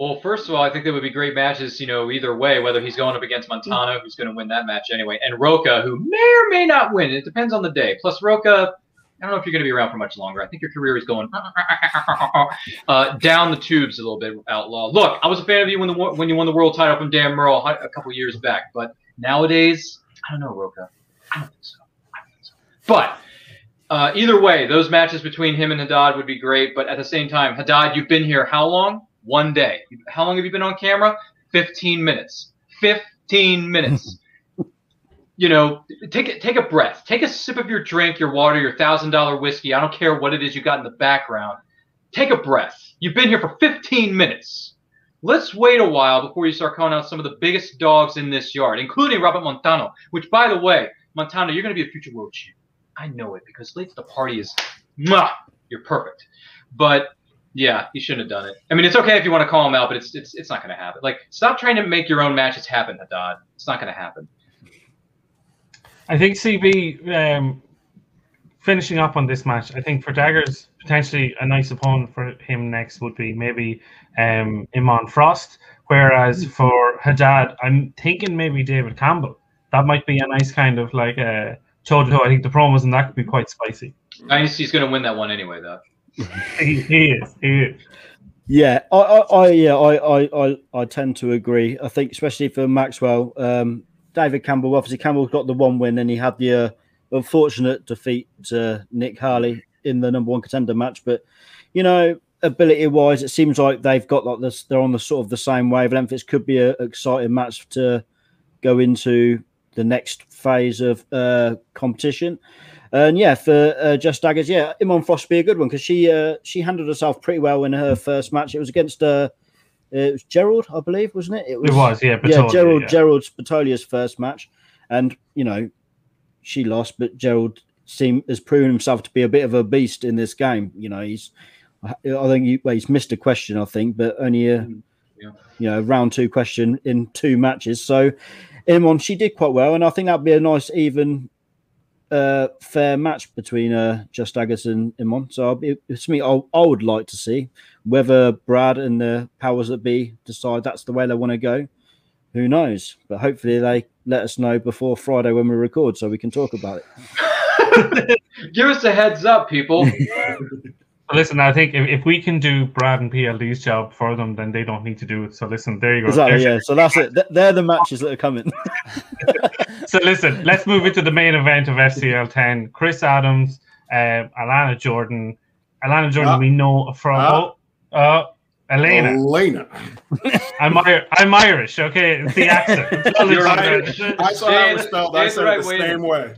Well, first of all, I think they would be great matches, you know, either way, whether he's going up against Montano, who's going to win that match anyway, and Rocha, who may or may not win. It depends on the day. Plus, Rocha, I don't know if you're going to be around for much longer. I think your career is going [laughs] uh, down the tubes a little bit, Outlaw. Look, I was a fan of you when the when you won the world title from Dan Murrell a couple years back, but nowadays, I don't know, Rocha. I don't think so. I don't think so. But uh, either way, those matches between him and Haddad would be great. But at the same time, Haddad, you've been here how long? One day. How long have you been on camera? 15 minutes. 15 minutes. [laughs] you know, take a, take a breath. Take a sip of your drink, your water, your thousand dollar whiskey. I don't care what it is you got in the background. Take a breath. You've been here for 15 minutes. Let's wait a while before you start calling out some of the biggest dogs in this yard, including Robert Montano. Which, by the way, Montano, you're going to be a future world champion. I know it because late to the party is, mwah, you're perfect. But yeah, he shouldn't have done it. I mean, it's okay if you want to call him out, but it's it's it's not going to happen. Like, stop trying to make your own matches happen, Haddad. It's not going to happen. I think CB um, finishing up on this match. I think for Daggers, potentially a nice opponent for him next would be maybe um, Iman Frost. Whereas for Haddad, I'm thinking maybe David Campbell. That might be a nice kind of like a toe to toe. I think the promos and that could be quite spicy. Dynasty's going to win that one anyway, though he, he is. He is. Yeah, I, I, I, yeah, I, I, I, tend to agree. I think, especially for Maxwell, um, David Campbell. Obviously, Campbell's got the one win, and he had the uh, unfortunate defeat to Nick Harley in the number one contender match. But you know, ability wise, it seems like they've got like this. They're on the sort of the same wavelength. It could be an exciting match to go into the next phase of uh, competition. And yeah, for uh, Just Daggers, yeah, Iman Frost be a good one because she uh, she handled herself pretty well in her first match. It was against uh, it was Gerald, I believe, wasn't it? It was, it was yeah, yeah, Gerald yeah. Gerald Batolia's first match, and you know, she lost, but Gerald seem has proven himself to be a bit of a beast in this game. You know, he's I think he, well, he's missed a question, I think, but only a yeah. you know round two question in two matches. So, Iman, she did quite well, and I think that'd be a nice even uh, fair match between uh, Just Daggers and Iman. So it's me. I, I would like to see whether Brad and the powers that be decide that's the way they want to go. Who knows? But hopefully they let us know before Friday when we record, so we can talk about it. [laughs] Give us a heads up, people. [laughs] listen, I think if, if we can do Brad and PLD's job for them, then they don't need to do it. So listen, there you go. Exactly, yeah. So that's it. They're the matches that are coming. [laughs] so listen, let's move into the main event of FCL 10. Chris Adams, uh, Alana Jordan. Alana Jordan, uh, we know from. Uh, oh, uh, Elena. Elena. [laughs] I'm, I'm Irish, okay? It's the accent. [laughs] You're Irish. I saw how it was spelled. I said it the same way.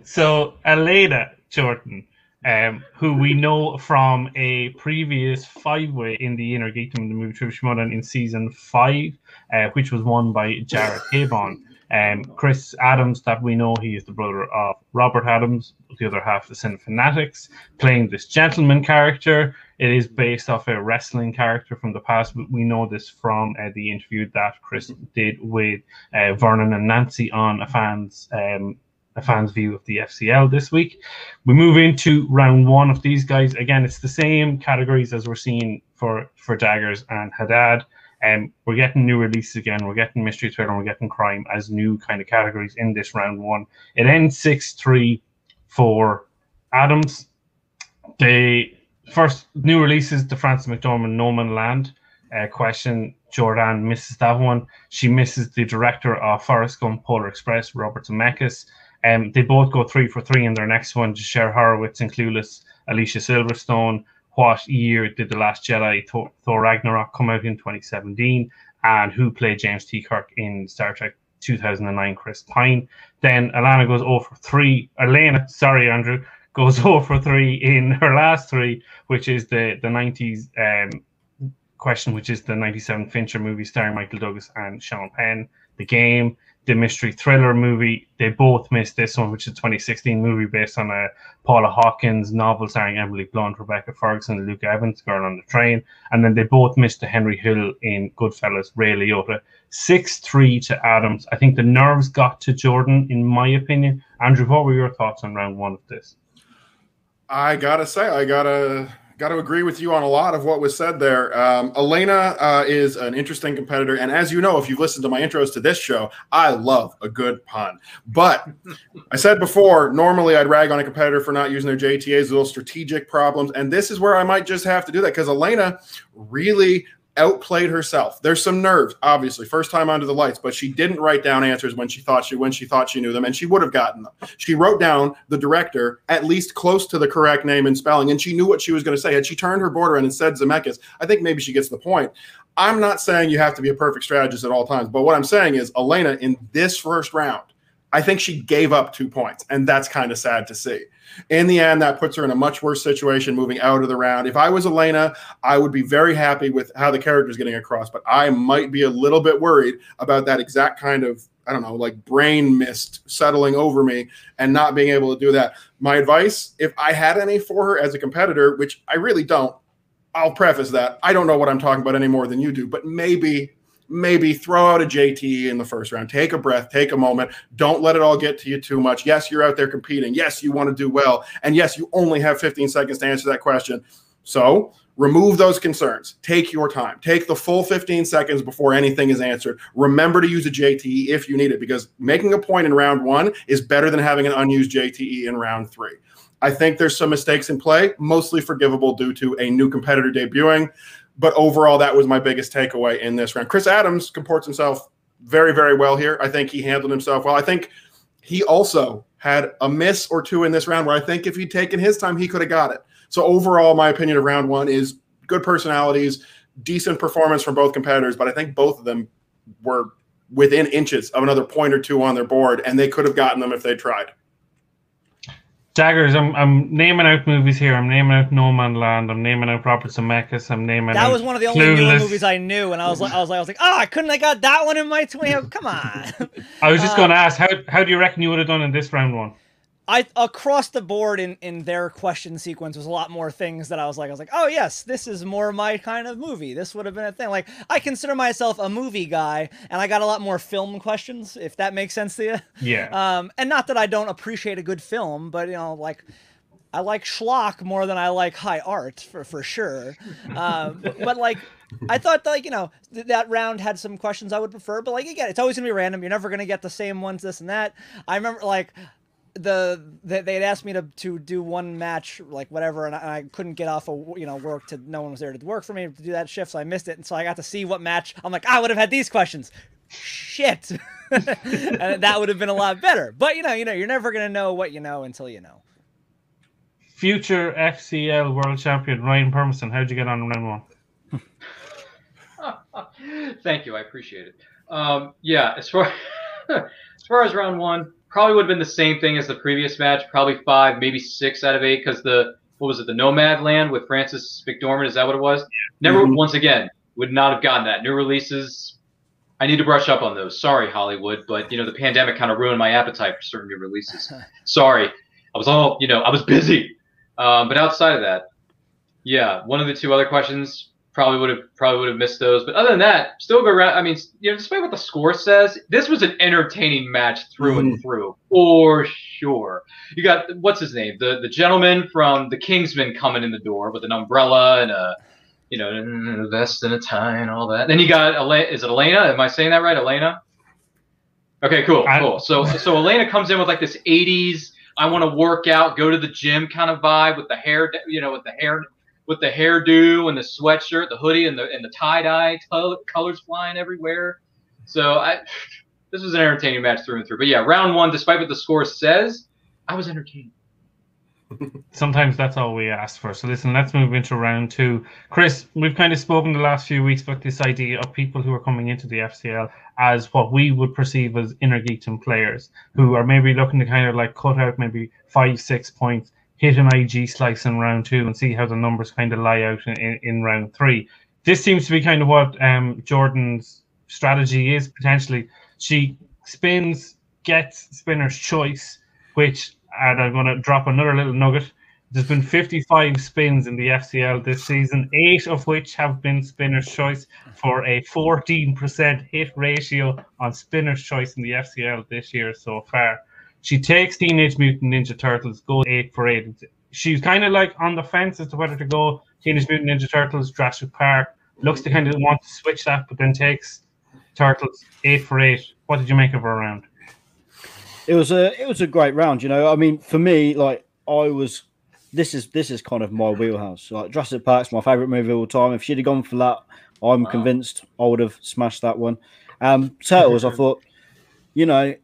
[laughs] so, Elena Jordan um, who we know from a previous five way in the Inner gate, Geekdom, the movie True Modern in season five, uh, which was won by Jared [laughs] Habon. Um, Chris Adams, that we know he is the brother of Robert Adams, the other half of the Sin Fanatics, playing this gentleman character. It is based off a wrestling character from the past. We know this from uh, the interview that Chris did with uh, Vernon and Nancy on a fan's um, a fan's view of the FCL this week. We move into round one of these guys. Again, it's the same categories as we're seeing for for Daggers and Haddad. And um, we're getting new releases again. We're getting mystery thriller. We're getting crime as new kind of categories in this round one. It ends six three for Adams. The first new releases: the Frances McDormand Nomadland. Uh, question Jordan misses that one. She misses the director of Forrest Gump Polar Express, Robert Zemeckis. Um, they both go three for three in their next one. Cher Horowitz and Clueless, Alicia Silverstone. What year did The Last Jedi, Thor, Thor Ragnarok come out in 2017? And who played James T. Kirk in Star Trek 2009, Chris Pine? Then Alana goes 0 for 3. Elena, sorry, Andrew, goes [laughs] 0 for 3 in her last three, which is the, the 90s um, question, which is the 97 Fincher movie starring Michael Douglas and Sean Penn. The game, the mystery thriller movie. They both missed this one, which is a 2016 movie based on a Paula Hawkins novel starring Emily Blunt, Rebecca Ferguson, Luke Evans, Girl on the Train. And then they both missed the Henry Hill in Goodfellas, Ray Liotta. 6 3 to Adams. I think the nerves got to Jordan, in my opinion. Andrew, what were your thoughts on round one of this? I gotta say, I gotta got to agree with you on a lot of what was said there. Um, Elena uh, is an interesting competitor, and as you know, if you've listened to my intros to this show, I love a good pun. But I said before, normally I'd rag on a competitor for not using their JTAs, little strategic problems, and this is where I might just have to do that because Elena really outplayed herself. There's some nerves, obviously, first time under the lights, but she didn't write down answers when she thought she when she thought she knew them, and she would have gotten them. She wrote down the director at least close to the correct name and spelling, and she knew what she was going to say. Had she turned her around and said Zemeckis, I think maybe she gets the point. I'm not saying you have to be a perfect strategist at all times, but what I'm saying is Elena in this first round, I think she gave up two points, and that's kind of sad to see. In the end, that puts her in a much worse situation moving out of the round. If I was Elena, I would be very happy with how the character is getting across, but I might be a little bit worried about that exact kind of I don't know, like brain mist settling over me and not being able to do that. My advice, if I had any for her as a competitor, which I really don't, I'll preface that I don't know what I'm talking about any more than you do, but maybe maybe throw out a JT in the first round. Take a breath, take a moment. Don't let it all get to you too much. Yes, you're out there competing. Yes, you want to do well. And yes, you only have 15 seconds to answer that question. So remove those concerns. Take your time. Take the full 15 seconds before anything is answered. Remember to use a JTE if you need it because making a point in round one is better than having an unused JTE in round three. I think there's some mistakes in play, mostly forgivable due to a new competitor debuting. But overall, that was my biggest takeaway in this round. Chris Adams comports himself very, very well here. I think he handled himself well. I think he also had a miss or two in this round where I think if he'd taken his time, he could have got it. So overall, my opinion of round one is good personalities, decent performance from both competitors, but I think both of them were within inches of another point or two on their board, and they could have gotten them if they tried. Daggers, I'm I'm naming out movies here. I'm naming out Nomadland. I'm naming out Robert Zemeckis. I'm naming That was one of the only Clueless. movies I knew, and I was like, I was like, I was like, oh, I couldn't have got that one in my twenty. [laughs] Come on. I was just uh, going to ask how how do you reckon you would have done in this round one? I across the board in in their question sequence was a lot more things that I was like, I was like, oh yes, this is more my kind of movie. This would have been a thing. Like I consider myself a movie guy, and I got a lot more film questions, if that makes sense to you. Yeah. Um, and not that I don't appreciate a good film, but you know, like I like schlock more than I like high art for for sure. Um, but, but, like I thought, like you know, th- that round had some questions I would prefer, but like again, it's always gonna be random. You're never gonna get the same ones, this and that. I remember like the they they had asked me to to do one match like whatever and I, and I couldn't get off of you know work to no one was there to work for me to do that shift so I missed it and so I got to see what match I'm like I would have had these questions shit [laughs] and that would have been a lot better but you know you know you're never gonna know what you know until you know Future FCL World Champion Ryan Permison. How'd you get on round one? [laughs] Thank you, I appreciate it. Um, yeah, as far [laughs] as far as round one, probably would have been the same thing as the previous match. Probably five, maybe six out of eight, because the what was it, the Nomadland with Frances McDormand? Is that what it was? Never. Mhm. Once again, would not have gotten that. New releases. I need to brush up on those. Sorry, Hollywood, but you know the pandemic kind of ruined my appetite for certain new releases. [laughs] Sorry, I was all you know. I was busy. Um, but outside of that, yeah, one of the two other questions probably would have probably would have missed those. But other than that, still go around. I mean, you know, despite what the score says, this was an entertaining match through and mm-hmm. through for sure. You got what's his name, the the gentleman from the Kingsman coming in the door with an umbrella and a you know a vest and a tie and all that. Then you got Elena. Is it Elena? Am I saying that right, Elena? Okay, cool, I- cool. So so Elena comes in with like this '80s. I want to work out, go to the gym kind of vibe with the hair, you know, with the hair, with the hairdo and the sweatshirt, the hoodie, and the and the tie dye colors flying everywhere. So I, this was an entertaining match through and through. But yeah, round one, despite what the score says, I was entertained. [laughs] Sometimes that's all we ask for. So listen, let's move into round two. Chris, we've kind of spoken the last few weeks about this idea of people who are coming into the FCL as what we would perceive as inner geekdom players who are maybe looking to kind of like cut out maybe five, six points, hit an IG slice in round two and see how the numbers kind of lie out in, in, in round three. This seems to be kind of what um, Jordan's strategy is potentially. She spins, gets spinner's choice, which and I'm going to drop another little nugget. There's been 55 spins in the FCL this season, eight of which have been spinner's choice for a 14% hit ratio on spinner's choice in the FCL this year so far. She takes Teenage Mutant Ninja Turtles, goes eight for eight. She's kind of like on the fence as to whether to go Teenage Mutant Ninja Turtles, Jurassic Park. Looks to kind of want to switch that, but then takes Turtles eight for eight. What did you make of her round? it was a it was a great round. You know, I mean, for me, like I was. This is this is kind of my wheelhouse. Like Jurassic Park's my favorite movie of all time. If she'd have gone for that, I'm Wow. convinced I would have smashed that one. Um, Turtles, I [laughs] thought, you know,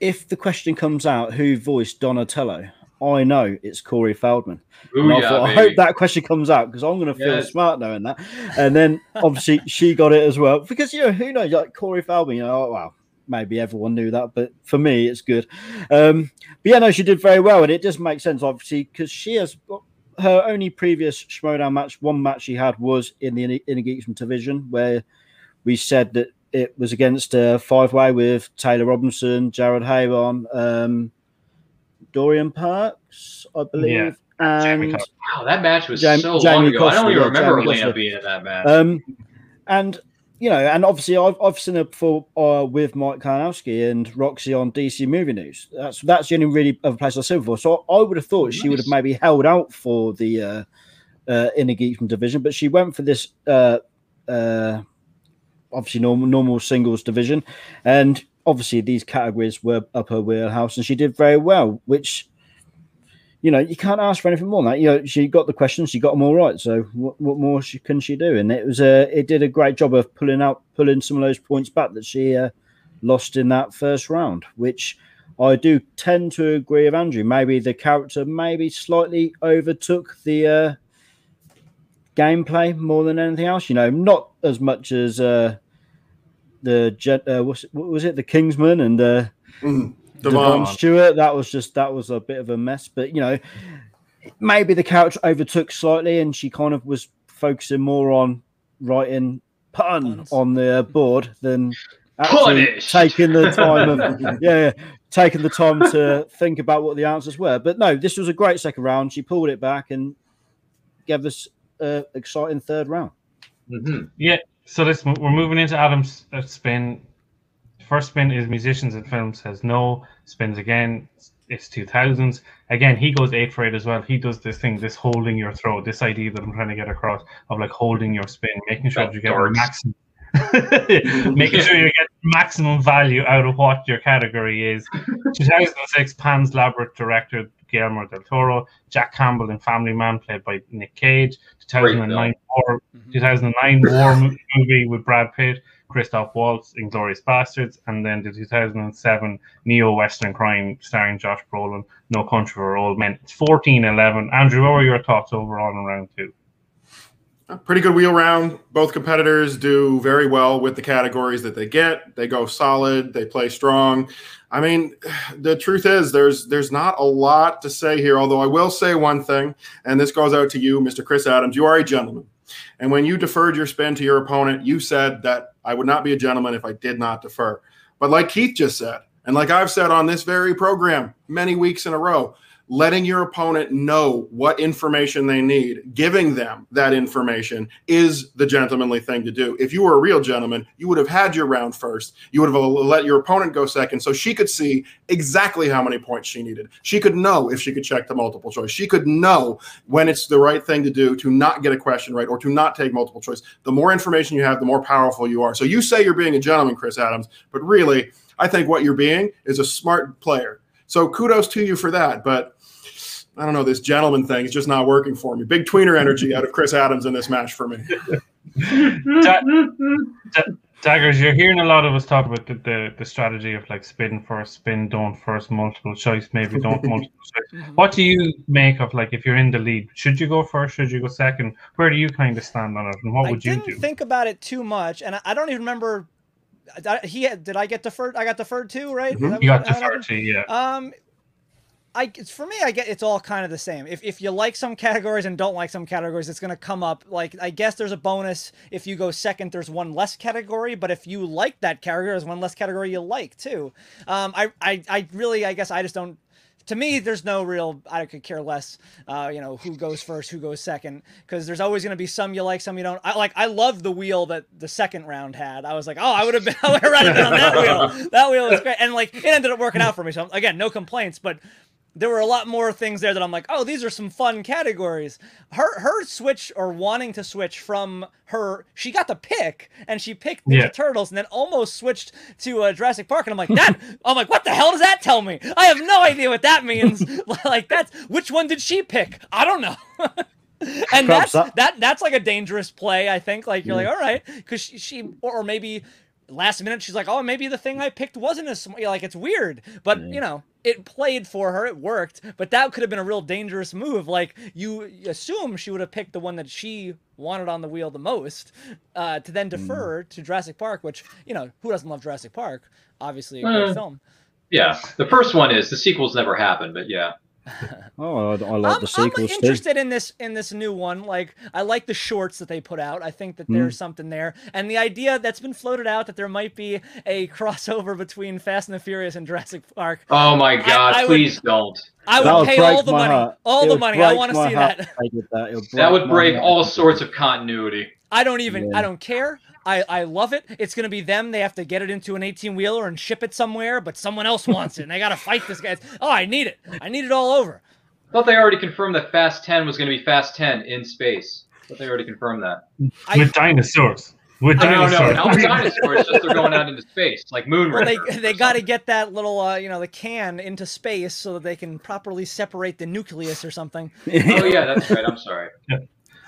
if the question comes out who voiced Donatello, I know it's Corey Feldman. And I Booyah, thought, I hope that question comes out because I'm going to feel Yes. smart knowing that. And then obviously [laughs] she got it as well because you know who knows like Corey Feldman. You know, oh, well maybe everyone knew that, but for me it's good. Um, but yeah, no, she did very well, and it does make sense obviously because she has her only previous Schmoedown match. One match she had was in the Inner Geekdom division where we said that it was against a five way with Taylor Robinson, Jared Hayron, um, Dorian Parks, I believe. Jamie And Wow, that match was Jam- so Jamie long ago. I don't even yeah, remember Jamie Elena Costa. being in that match. Um, and you know, and obviously I've, I've seen her before uh, with Mike Karnowski and Roxy on DC Movie News. That's that's the only really other place I've seen her for. So I would have thought she would have maybe held out for the uh, uh, inner geekdom division, but she went for this uh, uh, obviously normal normal singles division, and obviously these categories were up her wheelhouse, and she did very well, which. You know, you can't ask for anything more than that. You know, she got the questions, she got them all right. So, what, what more she, can she do? And it was a, it did a great job of pulling out, pulling some of those points back that she uh, lost in that first round. Which I do tend to agree with Andrew. Maybe the character maybe slightly overtook the uh, gameplay more than anything else. You know, not as much as uh, the jet. Uh, what's what was it? The Kingsman and uh, Mhm. Devon. Devon Stewart, that was just that was a bit of a mess. But you know, maybe the couch overtook slightly, and she kind of was focusing more on writing pun Puns. on the board than actually taking the time of [laughs] yeah, taking the time to think about what the answers were. But no, this was a great second round. She pulled it back and gave us an exciting third round. hmm Yeah. So let's we're moving into Adam's uh, spin. First spin is musicians and film says no. Spins again. It's two thousands. Again, he goes eight for eight as well. He does this thing, this holding your throat, this idea that I'm trying to get across of like holding your spin, making sure that you get maximum, [laughs] making sure you get maximum value out of what your category is. [laughs] 2006 Pan's Labyrinth director Guillermo del Toro, Jack Campbell in Family Man played by Nick Cage, 2009 War, Mhm. 2009 War movie with Brad Pitt, Christoph Waltz, in Inglourious Basterds, and then the 2007 neo Western crime starring Josh Brolin, No Country for Old Men. It's 14-11. Andrew, what were your thoughts overall in round two? Pretty good wheel round. Both competitors do very well with the categories that they get. They go solid. They play strong. I mean, [sighs] the truth is, there's there's not a lot to say here. Although I will say one thing, and this goes out to you, Mr. Chris Adams. You are a gentleman, and when you deferred your spin to your opponent, you said that I would not be a gentleman if I did not defer. But like Keith just said, and like I've said on this very program many weeks in a row, letting your opponent know what information they need, giving them that information is the gentlemanly thing to do. If you were a real gentleman, you would have had your round first. You would have let your opponent go second so she could see exactly how many points she needed. She could know if she could check the multiple choice. She could know when it's the right thing to do to not get a question right or to not take multiple choice. The more information you have, the more powerful you are. So you say you're being a gentleman, Chris Adams, but really, I think what you're being is a smart player. So kudos to you for that. But I don't know, this gentleman thing is just not working for me. Big tweener energy out of Chris Adams in this match for me. Daggers, you're hearing a lot of us talk about the, the, the strategy of like spin first, spin, don't first, multiple choice, maybe don't [laughs] multiple choice. Mhm. What do you make of like if you're in the lead? Should you go first? Should you go second? Where do you kind of stand on it, and what I would you didn't do? think about it too much, and I, I don't even remember. I, he had, did I get deferred? I got deferred too, right? Mhm. You got how to it happened? thirty, yeah. Um, I it's for me. I get it's all kind of the same. If if you like some categories and don't like some categories, it's gonna come up. Like I guess there's a bonus if you go second. There's one less category, but if you like that category, there's one less category you like too. Um, I I I really I guess I just don't. To me, there's no real. I could care less. Uh, you know who goes first, who goes second, because there's always going to be some you like, some you don't. I like. I love the wheel that the second round had. I was like, oh, I would have been. [laughs] I would have rather been on that wheel. [laughs] That wheel was great, and like it ended up working out for me. So again, no complaints, but there were a lot more things there that I'm like, oh, these are some fun categories. Her her switch or wanting to switch from her, she got to pick and she picked Ninja Yeah. Turtles and then almost switched to uh, Jurassic Park. And I'm like, [laughs] that, I'm like, what the hell does that tell me? I have no idea what that means. [laughs] [laughs] like that's which one did she pick? I don't know. and that's Perhaps that- that that's like a dangerous play. I think like you're like, all right, because she, she or, or maybe last minute she's like, oh, maybe the thing I picked wasn't as like it's weird, but you know, it played for her, it worked, but that could have been a real dangerous move. Like you assume she would have picked the one that she wanted on the wheel the most, uh, to then defer to Jurassic Park, which you know, who doesn't love Jurassic Park? Obviously, a great Uh, film. Yeah, the first one is the sequels never happened, but yeah. Oh, I, I like I'm, the sequels I'm too. interested in this in this new one. Like, I like the shorts that they put out. I think that Hmm. there's something there, and the idea that's been floated out that there might be a [laughs] crossover between Fast and the Furious and Jurassic Park. Oh my God! I would- please don't. I That would would pay break all the money, heart. all It the money. I want to see heart that. if they that. It would That would my break heart. all sorts of continuity. I don't even. Yeah. I don't care. I, I love it. It's gonna be them. They have to get it into an 18 wheeler and ship it somewhere, but someone else wants it, and they gotta fight this guy. Oh, I need it. I need it all over. I thought they already confirmed that Fast 10 was going to be Fast 10 in space. thought they already confirmed that. I- with dinosaurs. With No, no, dinosaurs. no, not with dinosaurs. just they're going out into space, like Moon Well, they they got to get that little uh, you know the can into space so that they can properly separate the nucleus or something. Oh yeah, that's right. I'm sorry.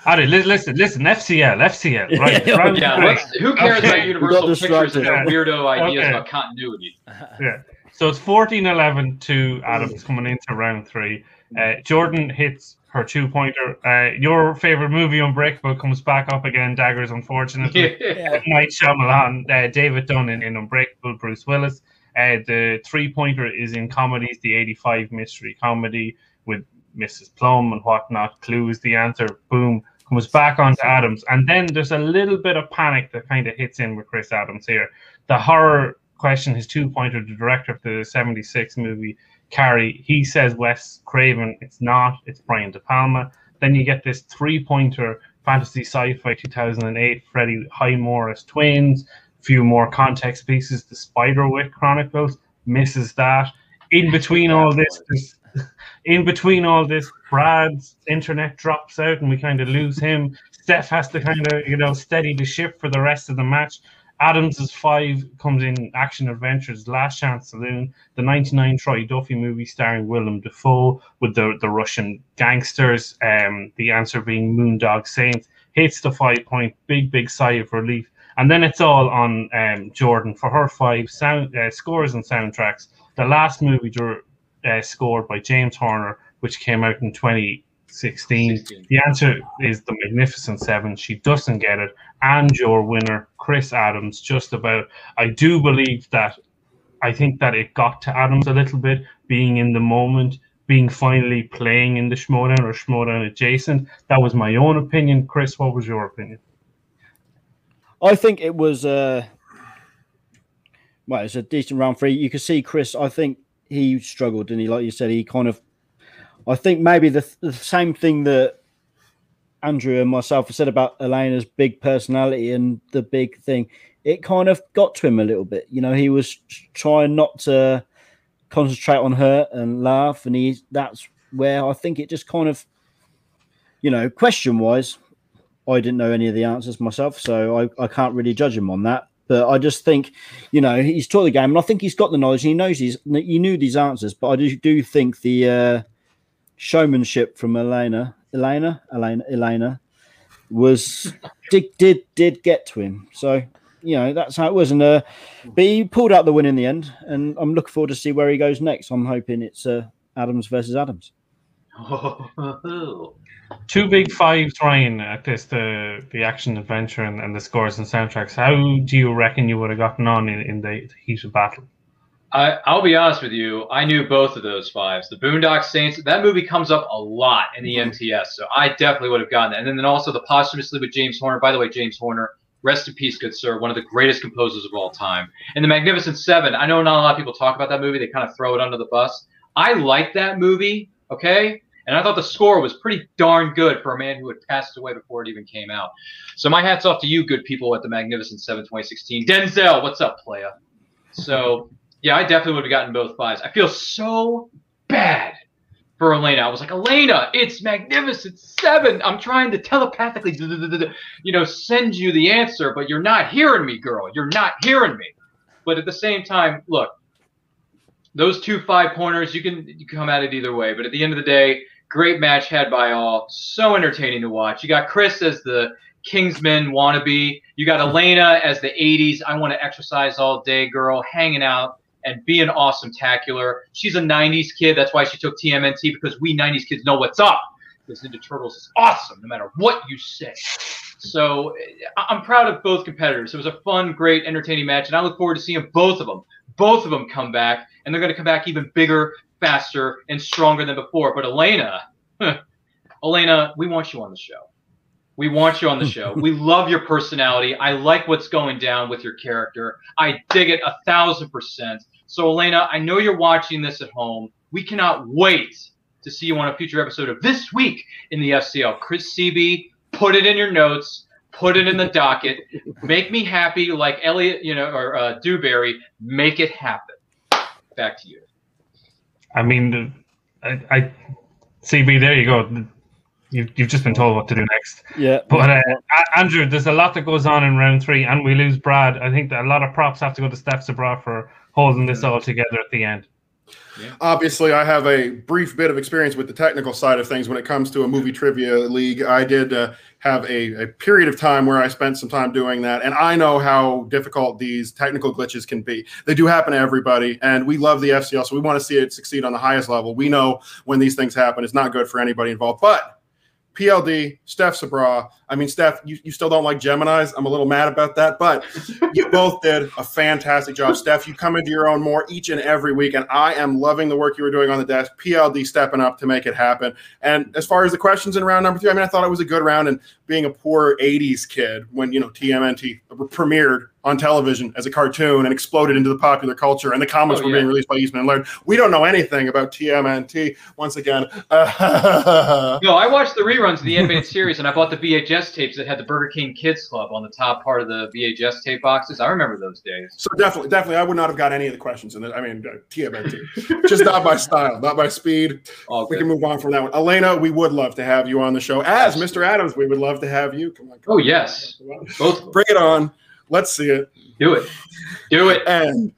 Alright, li- listen, listen, FCL, FCL, right? Yeah, round Yeah, three. let's, who cares Okay. about Universal Pictures and distracted. their weirdo [laughs] ideas Okay. about continuity? Yeah. So it's 14 11 to Adams coming into round three. Uh, Jordan hits her two pointer. Uh, your favorite movie, Unbreakable, comes back up again. Daggers, unfortunately. Yeah. [laughs] Yeah. Night Shyamalan, uh, David Dunn in, in Unbreakable, Bruce Willis. Uh, the three pointer is in comedies, the 85 mystery comedy with Mrs. Plum and whatnot. Clue is the answer. Boom. Comes back onto Adams. And then there's a little bit of panic that kind of hits in with Chris Adams here. The horror question, his two pointer, the director of the 76 movie, Carrie, he says Wes Craven. It's not, it's Brian De Palma. Then you get this three pointer fantasy sci-fi 2008 Freddie Highmore as twins a few more context pieces the spiderwick chronicles misses that in between all this in between all this brad's internet drops out and we kind of lose him steph has to kind of you know steady the ship for the rest of the match Adams's five comes in Action Adventures, Last Chance Saloon, the 99 Troy Duffy movie starring Willem Dafoe with the, the Russian gangsters, um, the answer being Boondock Saints, hits the five point, big, big sigh of relief. And then it's all on um, Jordan for her five sound uh, scores and soundtracks. The last movie uh, scored by James Horner, which came out in 2016. 16. The answer is The Magnificent Seven. She doesn't get it. And your winner, Chris Adams, just about. I do believe that. I think that it got to Adams a little bit, being in the moment, being finally playing in the Schmoedown or Schmoedown adjacent. That was my own opinion. Chris, what was your opinion? I think it was uh well, it's a decent round three. You can see Chris, I think he struggled, and he like you said, he kind of I think maybe the, the same thing that Andrew and myself have said about Elena's big personality and the big thing, it kind of got to him a little bit. You know, he was trying not to concentrate on her and laugh, and he that's where I think it just kind of, you know, question wise, I didn't know any of the answers myself, so I, I can't really judge him on that. But I just think, you know, he's taught the game, and I think he's got the knowledge. And he knows he's he knew these answers, but I do, do think the uh, showmanship from Elena Elena, Elena, Elena was did did did get to him. So you know that's how it was, and uh, but he pulled out the win in the end, and I'm looking forward to see where he goes next. I'm hoping it's uh, Adams versus Adams. [laughs] Two big fives, Ryan, at this the the action adventure and, and the scores and soundtracks. How do you reckon you would have gotten on in, in the heat of battle? I, I'll be honest with you. I knew both of those fives. The Boondock Saints. That movie comes up a lot in the MTS, mm-hmm. so I definitely would have gotten that. And then, then also the posthumously with James Horner. By the way, James Horner, rest in peace, good sir. One of the greatest composers of all time. And the Magnificent Seven. I know not a lot of people talk about that movie. They kind of throw it under the bus. I like that movie. Okay. And I thought the score was pretty darn good for a man who had passed away before it even came out. So my hat's off to you, good people at the Magnificent Seven 2016. Denzel, what's up, playa? So yeah, I definitely would have gotten both fives. I feel so bad for Elena. I was like, Elena, it's Magnificent Seven. I'm trying to telepathically, you know, send you the answer, but you're not hearing me, girl. You're not hearing me. But at the same time, look, those two five pointers, you can you come at it either way. But at the end of the day, great match had by all. So entertaining to watch. You got Chris as the Kingsman wannabe. You got Elena as the 80s. I want to exercise all day girl, hanging out and being awesome tacular. She's a 90s kid. That's why she took TMNT because we 90s kids know what's up. Because Ninja Turtles is awesome no matter what you say. So I'm proud of both competitors. It was a fun, great, entertaining match, and I look forward to seeing both of them. Both of them come back, and they're going to come back even bigger, faster, and stronger than before. But Elena, Elena, we want you on the show. We want you on the show. [laughs] we love your personality. I like what's going down with your character. I dig it a thousand percent. So, Elena, I know you're watching this at home. We cannot wait to see you on a future episode of This Week in the FCL. Chris Seabee, put it in your notes, put it in the docket. Make me happy like Elliot, you know, or uh, Dewberry. Make it happen. Back to you. I mean, I, I CB, there you go. You've, you've just been told what to do next. Yeah. But uh, Andrew, there's a lot that goes on in round three, and we lose Brad. I think that a lot of props have to go to Steph Sabra for holding this all together at the end. Yeah. Obviously, I have a brief bit of experience with the technical side of things when it comes to a movie trivia league. I did uh, have a, a, period of time where I spent some time doing that, and I know how difficult these technical glitches can be. They do happen to everybody, and we love the FCL, so we want to see it succeed on the highest level. We know when these things happen, it's not good for anybody involved. But PLD, Steph Sabra. I mean, Steph, you, you still don't like Geminis. I'm a little mad about that, but [laughs] you both did a fantastic job. Steph, you come into your own more each and every week, and I am loving the work you were doing on the desk. PLD stepping up to make it happen. And as far as the questions in round number three, I mean, I thought it was a good round. And being a poor 80s kid when, you know, TMNT premiered on television as a cartoon and exploded into the popular culture, and the comics Oh, were yeah. being released by Eastman and Laird. We don't know anything about TMNT. Once again, [laughs] No, I watched the reruns of the animated series, and I bought the VHS tapes that had the Burger King Kids Club on the top part of the VHS tape boxes. I remember those days. so definitely, definitely, I would not have got any of the questions in it. I mean, uh, TMNT, just not by style, not by speed. All We good. can move on from that one. Elena, we would love to have you on the show. As Mr. Adams, we would love to have you. Come on, come Oh on, yes, both Bring it on. Let's see it. do it, do it. And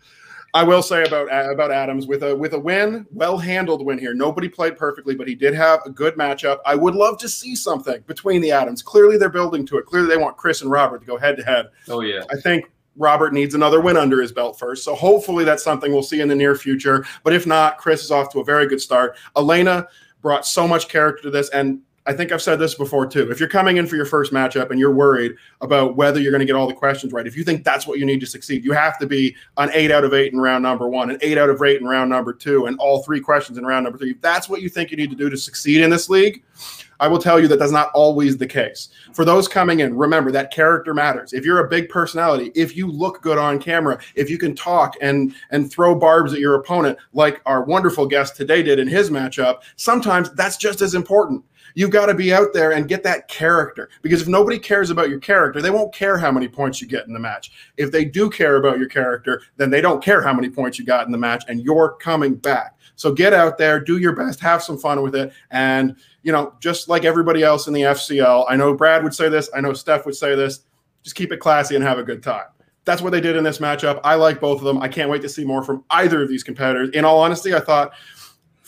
I will say about about Adams with a with a win, well handled win here. Nobody played perfectly, but he did have a good matchup. I would love to see something between the Adams. Clearly, they're building to it. Clearly, they want Chris and Robert to go head to head. Oh yeah. I think Robert needs another win under his belt first. So hopefully that's something we'll see in the near future. But if not, Chris is off to a very good start. Elena brought so much character to this. And I think I've said this before too. If you're coming in for your first matchup and you're worried about whether you're going to get all the questions right, if you think that's what you need to succeed, you have to be an eight out of eight in round number one, an eight out of eight in round number two, and all three questions in round number three. If that's what you think you need to do to succeed in this league, I will tell you that that's not always the case. For those coming in, remember that character matters. If you're a big personality, if you look good on camera, if you can talk and and throw barbs at your opponent like our wonderful guest today did in his matchup, sometimes that's just as important. You've got to be out there and get that character because if nobody cares about your character, they won't care how many points you get in the match. If they do care about your character, then they don't care how many points you got in the match and you're coming back. So get out there, do your best, have some fun with it and you know, just like everybody else in the FCL, I know Brad would say this, I know Steph would say this, just keep it classy and have a good time. That's what they did in this matchup. I like both of them. I can't wait to see more from either of these competitors. In all honesty, I thought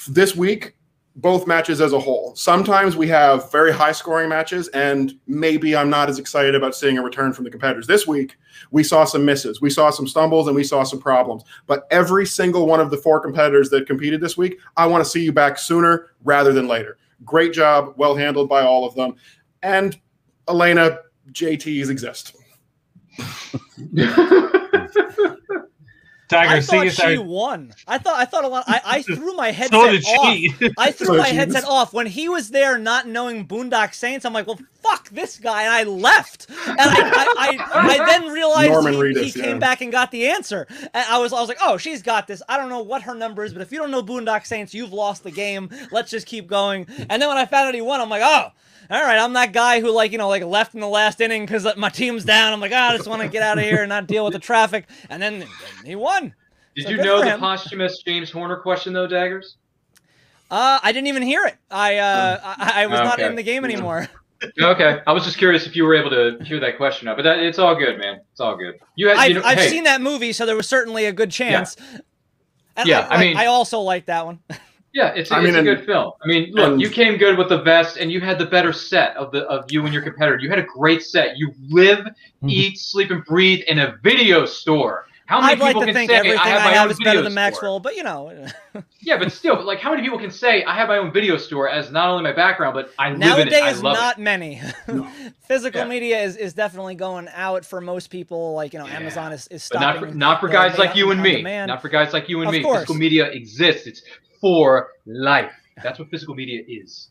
this week, both matches as a whole. Sometimes we have very high scoring matches, and maybe I'm not as excited about seeing a return from the competitors. This week, we saw some misses, we saw some stumbles, and we saw some problems. But every single one of the four competitors that competed this week, I want to see you back sooner rather than later. Great job, well handled by all of them. And Elena, JTs exist. [laughs] Dagger, I thought she started. won. I thought I thought a lot. I, I [laughs] threw my headset So did off. [laughs] I threw So my she headset off when he was there, not knowing Boondock Saints. I'm like, well, fuck this guy, and I left. And I, I, I, I then [laughs] realized Norman he, Reedus, he came yeah. back and got the answer. And I was, I was like, oh, she's got this. I don't know what her number is, but if you don't know Boondock Saints, you've lost the game. Let's just keep going. And then when I found out he won, I'm like, oh. All right, I'm that guy who like you know like left in the last inning because my team's down. I'm like, ah, I just want to get out of here and not deal with the traffic. And then he won. Did So you know the posthumous James Horner question though, Daggers? Uh, I didn't even hear it. I uh, I, I was not in the game anymore. [laughs] Okay, I was just curious if you were able to hear that question up, but that, it's all good, man. It's all good. You had, I've, you know, I've hey, seen that movie, so there was certainly a good chance. And Yeah, I, I mean- I also like that one. [laughs] Yeah, it's, a I it's mean, a and- good film. I mean, look, and- you came good with the best, and you had the better set of the of you and your competitor. You had a great set. You live, Mm-hmm. eat, sleep, and breathe in a video store. How many I'd like people to can think say everything I have I my have own is better video than store? Maxwell, but you know, [laughs] Yeah, but still, like, how many people can say I have my own video store as not only my background, but I live in it. Nowadays not it. many. [laughs] Physical Yeah. media is, is definitely going out for most people. Like you know, Yeah. Amazon is, is But not for, not for guys like you and me. demand. Not for guys like you and Of me. course. Physical media exists. It's for life. That's what physical media is.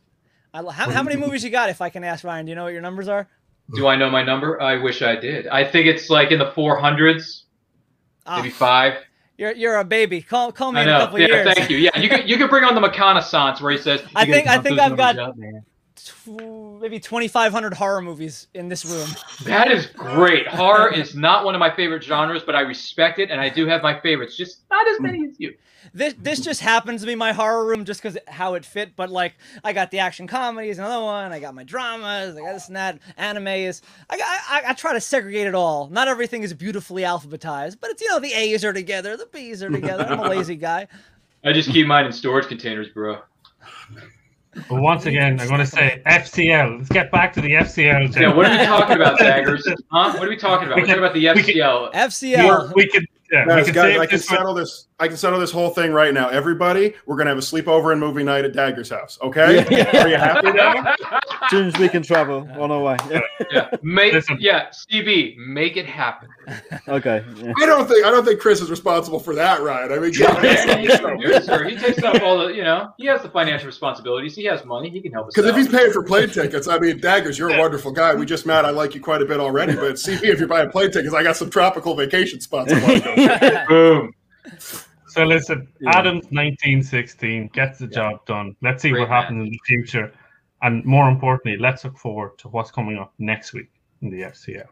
I, how, how many movies you got? If I can ask Ryan, do you know what your numbers are? Do I know my number? I wish I did. I think it's like in the 400s, Ah, maybe five. you're you're a baby. Call call me in a couple Yeah, years. thank you. Yeah, you could you could bring on the reconnaissance where he says. [laughs] I think- I think I've got- numbers up, man." Tw- Maybe 2,500 horror movies in this room. That is great. Horror is not one of my favorite genres, but I respect it, and I do have my favorites, just not as many as you. This this just happens to be my horror room just because how it fit. But like, I got the action comedies, another one. I got my dramas. I got this and that. Anime is. I, I I try to segregate it all. Not everything is beautifully alphabetized, but it's you know the A's are together, the B's are together. I'm a lazy guy. [laughs] I just keep mine in storage containers, bro. But once again, I'm going to say FCL. Let's get back to the FCL. Yeah, what are we talking about, Daggers? Huh? What are we talking about? We're talking about the We can- FCL. FCL. we can yeah, we Guys, can guys, I can this one- settle this. I can settle this whole thing right now. Everybody, we're gonna have a sleepover and movie night at Dagger's house. Okay? Yeah, yeah. Are you happy now? As soon as we can travel on our way. Yeah. yeah, make Listen. yeah, CB, make it happen. [laughs] Okay. yeah. I don't think I don't think Chris is responsible for that, Ryan. I mean, Yes, [laughs] sir. He takes up all the, you know, he has the financial responsibilities. He has money. He can help us. because if he's paying for plane tickets, I mean, Daggers, you're a wonderful guy. We just met. I like you quite a bit already. But CB, if you're buying plane tickets, I got some tropical vacation spots. I want to go. to. [laughs] boom. So listen, Yeah. Addams 1916 gets the job done. Let's see Great what happens in the future. And more importantly, let's look forward to what's coming up next week in the FCL.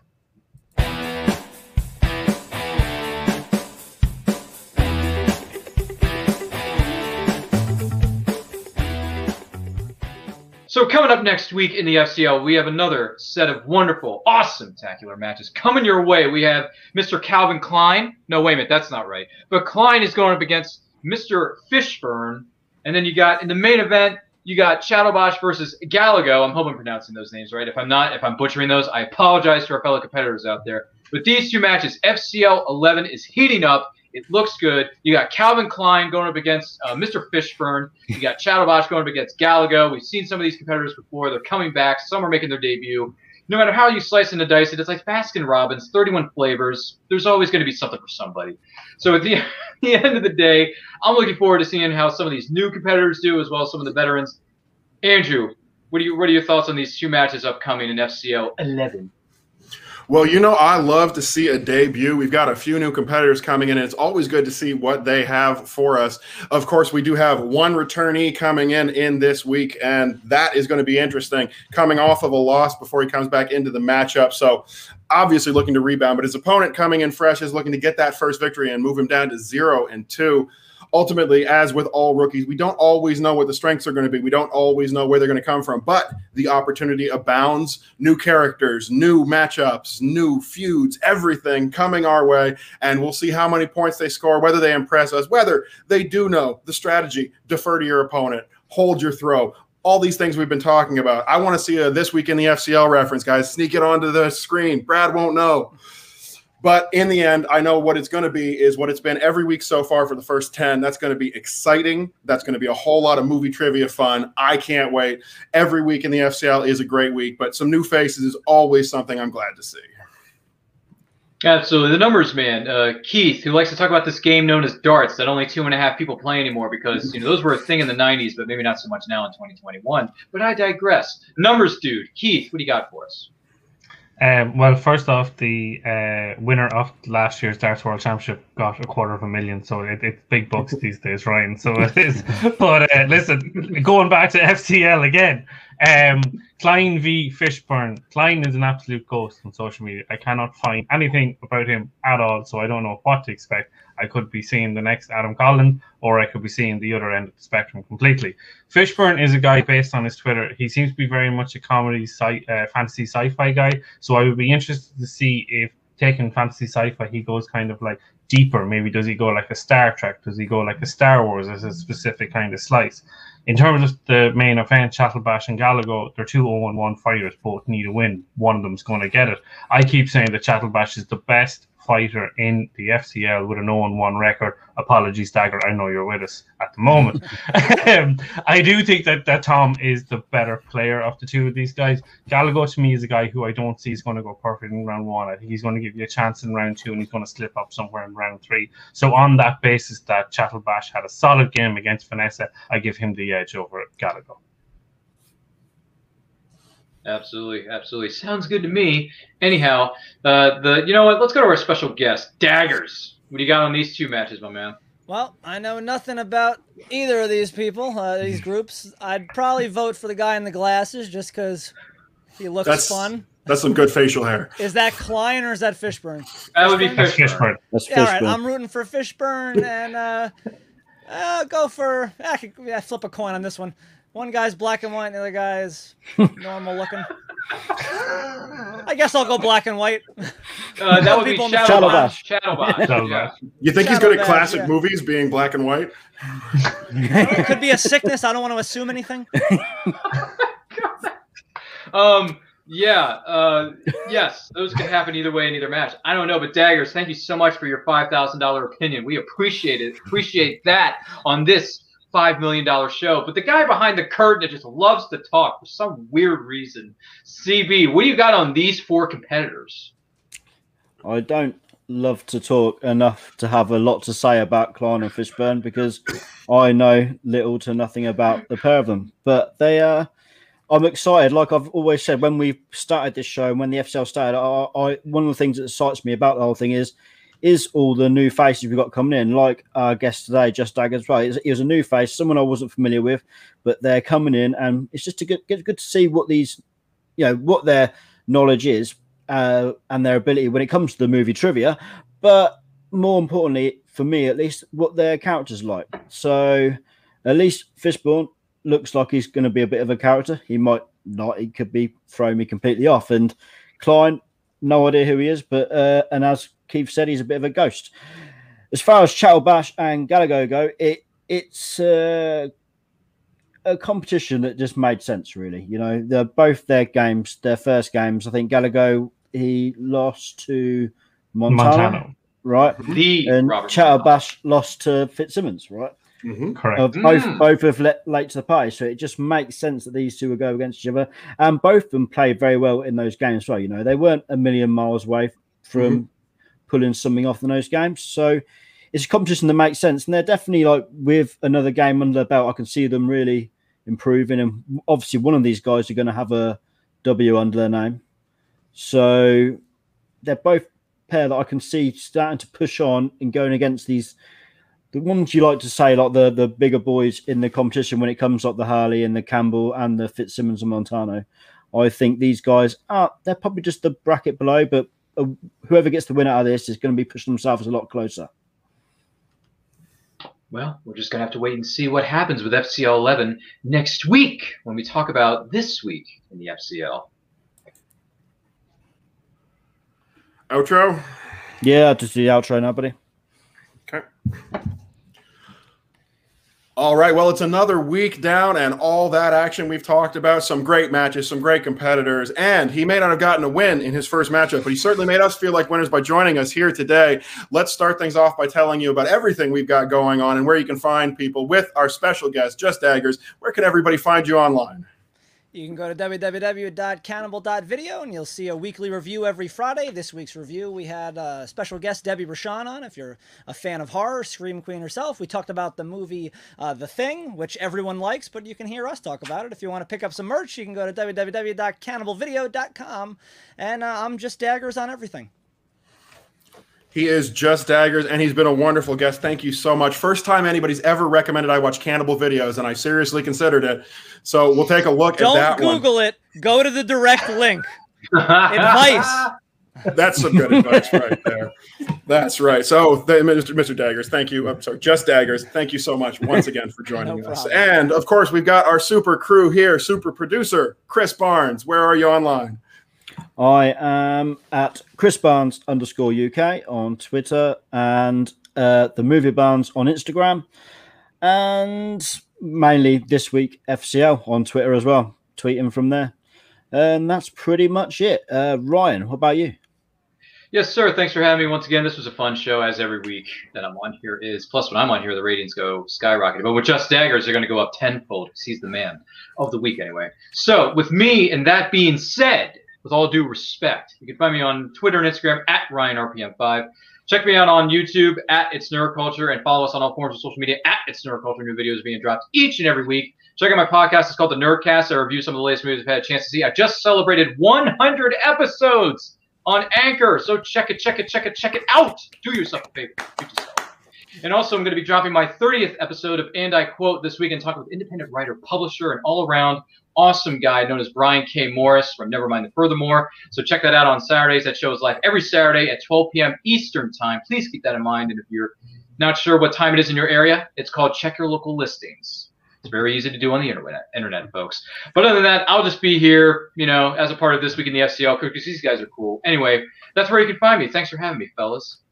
So coming up next week in the FCL, we have another set of wonderful, awesome, tacular matches coming your way. We have Mr. Calvin Klein. No, wait a minute, that's not right. But Klein is going up against Mr. Fishburne, and then you got in the main event, you got Shadowbosh versus Galago. I'm hoping I'm pronouncing those names right. If I'm not, if I'm butchering those, I apologize to our fellow competitors out there. But these two matches, FCL 11 is heating up. It looks good. You got Calvin Klein going up against uh, Mr. Fishburne. You got Shadowbosh going up against Galago. We've seen some of these competitors before. They're coming back. Some are making their debut. No matter how you slice and dice it, it's like Baskin Robbins, 31 flavors. There's always going to be something for somebody. So at the, [laughs] the end of the day, I'm looking forward to seeing how some of these new competitors do, as well as some of the veterans. Andrew, what are you? What are your thoughts on these two matches upcoming in FCL 11? Well, you know, I love to see a debut. We've got a few new competitors coming in, and it's always good to see what they have for us. Of course, we do have one returnee coming in in this week, and that is going to be interesting. Coming off of a loss before he comes back into the matchup, so obviously looking to rebound. But his opponent coming in fresh is looking to get that first victory and move him down to zero and two ultimately, as with all rookies, we don't always know what the strengths are going to be. We don't always know where they're going to come from, but the opportunity abounds. New characters, new matchups, new feuds, everything coming our way. And we'll see how many points they score, whether they impress us, whether they do know the strategy, defer to your opponent, hold your throw. All these things we've been talking about. I want to see a this week in the FCL reference, guys. Sneak it onto the screen. Brad won't know. But in the end, I know what it's going to be is what it's been every week so far for the first 10. That's going to be exciting. That's going to be a whole lot of movie trivia fun. I can't wait. Every week in the FCL is a great week, but some new faces is always something I'm glad to see. Absolutely. The numbers man, uh, Keith, who likes to talk about this game known as darts that only two and a half people play anymore because you know those were a thing in the 90s, but maybe not so much now in 2021. But I digress. Numbers dude, Keith, what do you got for us? Um, well, first off, the uh, winner of last year's Darts World Championship got a quarter of a million, so it, it's big bucks [laughs] these days, Ryan. So it is. But uh, listen, going back to [laughs] FCL again, um, Klein v Fishburne. Klein is an absolute ghost on social media. I cannot find anything about him at all, so I don't know what to expect. I could be seeing the next Adam Collins, or I could be seeing the other end of the spectrum completely. Fishburne is a guy based on his Twitter. He seems to be very much a comedy, sci- uh, fantasy, sci-fi guy. So I would be interested to see if taking fantasy sci-fi, he goes kind of like deeper. Maybe does he go like a Star Trek? Does he go like a Star Wars as a specific kind of slice? In terms of the main event, Chattelbash and Gallagher, they're two 0 1 fighters, both need a win. One of them's going to get it. I keep saying that Chattelbash is the best fighter in the FCL with a 0 1 record. Apologies, Dagger. I know you're with us at the moment. [laughs] um, I do think that, that Tom is the better player of the two of these guys. Gallagher to me is a guy who I don't see is going to go perfect in round one. I think he's going to give you a chance in round two and he's going to slip up somewhere in round three. So, on that basis, that Chattelbash had a solid game against Vanessa, I give him the edge over Gallagher. Absolutely, absolutely. Sounds good to me. Anyhow, uh, the you know what? Let's go to our special guest, Daggers. What do you got on these two matches, my man? Well, I know nothing about either of these people, uh, these [laughs] groups. I'd probably vote for the guy in the glasses just because he looks That's- fun. That's some good facial hair. Is that Klein or is that Fishburne? That would be Fishburne? That's Fishburne. Fishburne. That's Yeah, all right. I'm rooting for Fishburne and uh, uh, go for. I could yeah, flip a coin on this one. One guy's black and white, and the other guy's [laughs] normal looking. I guess I'll go black and white. Uh, [laughs] that would be People in the- Shadowbosh. Shadowbosh. Shadowbosh. Yeah. You think he's good at classic yeah. movies being black and white? It could be a sickness. I don't want to assume anything. [laughs] Um, Yeah, uh, yes, those can happen either way in either match. I don't know, but Daggers, thank you so much for your five thousand dollar opinion. We appreciate it. Appreciate that on this five million dollar show. But the guy behind the curtain that just loves to talk for some weird reason, CB, what do you got on these four competitors? I don't love to talk enough to have a lot to say about Klein and Fishburne because I know little to nothing about the pair of them. But they are. I'm excited. Like I've always said, when we started this show and when the FCL started, I, I one of the things that excites me about the whole thing is is all the new faces we've got coming in. Like our guest today, Just Dag as well. He was a new face, someone I wasn't familiar with, but they're coming in, and it's just good, good, good to see what these, you know, what their knowledge is uh, and their ability when it comes to the movie trivia. But more importantly, for me at least, what their characters like. So at least Fishburne looks like he's going to be a bit of a character. He might not. He could be throwing me completely off. And Klein, no idea who he is, but uh, and as Keith said, he's a bit of a ghost. As far as Chattelbash and Galago go, it it's uh, a competition that just made sense. Really, you know, they're both their games, their first games. I think Galago he lost to Montana, Montano. right? The And Robert Chattel Montano. Lost to Fitzsimmons, right? Mhm. Correct. Uh, both Mm. both have let late to the party, so it just makes sense that these two will go against each other. And both of them played very well in those games. as well, you know, they weren't a million miles away from pulling something off in those games. So it's a competition that makes sense, and they're definitely like with another game under their belt. I can see them really improving, and obviously one of these guys are going to have a W under their name. So they're both pair that I can see starting to push on and going against these the ones you like to say, like the the bigger boys in the competition when it comes like the Harley and the Campbell and the Fitzsimmons and Montano. I think these guys are they're probably just the bracket below, but uh, whoever gets the win out of this is going to be pushing themselves a lot closer. Well, we're just gonna have to wait and see what happens with FCL 11 next week when we talk about this week in the FCL. Outro. Yeah, just the outro now, buddy. Okay. All right. Well, it's another week down and all that action we've talked about. Some great matches, some great competitors. And he may not have gotten a win in his first matchup, but he certainly made us feel like winners by joining us here today. Let's start things off by telling you about everything we've got going on and where you can find people with our special guest, Just Daggers. Where can everybody find you online? You can go to www.cannibal.video and you'll see a weekly review every Friday. This week's review, we had uh, special guest Debbie Rochon on. If you're a fan of horror, Scream Queen herself, we talked about the movie uh, The Thing, which everyone likes, but you can hear us talk about it. If you want to pick up some merch, you can go to www.cannibalvideo.com. And uh, I'm just daggers on everything. He is Just Daggers, and he's been a wonderful guest. Thank you so much. First time anybody's ever recommended I watch cannibal videos, and I seriously considered it. So we'll take a look Don't at that one. Google it. Go to the direct link. [laughs] Advice. That's some good advice right there. That's right. So, Mr. Mr. Daggers, thank you. I'm sorry, just Daggers. Thank you so much once again for joining [laughs] No us. And of course, we've got our super crew here, super producer Chris Barnes. Where are you online? I am at Chris Barnes underscore UK on Twitter and uh, the Movie Barnes on Instagram, and mainly this week FCL on Twitter as well, tweeting from there. And that's pretty much it. Uh, Ryan, what about you? Yes, sir. Thanks for having me once again. This was a fun show, as every week that I'm on here is. Plus, when I'm on here, the ratings go skyrocketing. But with Just Daggers, they're going to go up tenfold because he's the man of the week, anyway. So, with me, and that being said, with all due respect, you can find me on Twitter and Instagram at RyanRPM5. Check me out on YouTube at It's Neuroculture and follow us on all forms of social media at It's Neuroculture. New videos being dropped each and every week. Check out my podcast. It's called The Nerdcast. I review some of the latest movies I've had a chance to see. I just celebrated 100 episodes on Anchor. So check it, check it, check it, check it out. Do yourself a favor. And also, I'm going to be dropping my 30th episode of And I Quote this week and talking with independent writer, publisher, and all around awesome guy known as Brian K. Morris from Nevermind the Furthermore. So check that out on Saturdays. That show is live every Saturday at 12 p.m. Eastern Time. Please keep that in mind. And if you're not sure what time it is in your area, it's called Check Your Local Listings. It's very easy to do on the internet, internet, folks. But other than that, I'll just be here, you know, as a part of this week in the FCL because these guys are cool. Anyway, that's where you can find me. Thanks for having me, fellas.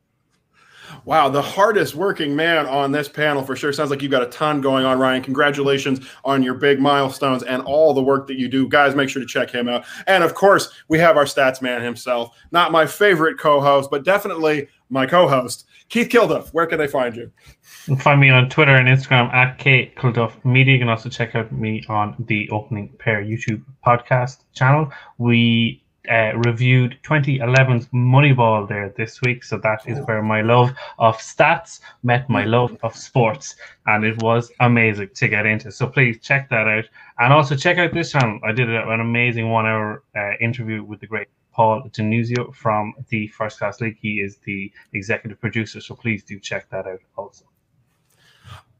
Wow, the hardest working man on this panel for sure. Sounds like you've got a ton going on, Ryan. Congratulations on your big milestones and all the work that you do. Guys, make sure to check him out. And of course, we have our stats man himself. Not my favorite co host, but definitely my co host, Keith Kilduff. Where can they find you? You find me on Twitter and Instagram at K Kilduff Media. You can also check out me on the Opening Pair YouTube podcast channel. We uh, reviewed 2011's Moneyball there this week. So that is where my love of stats met my love of sports. And it was amazing to get into. So please check that out. And also check out this channel. I did an amazing one hour uh, interview with the great Paul Denuzio from the First Class League. He is the executive producer. So please do check that out also.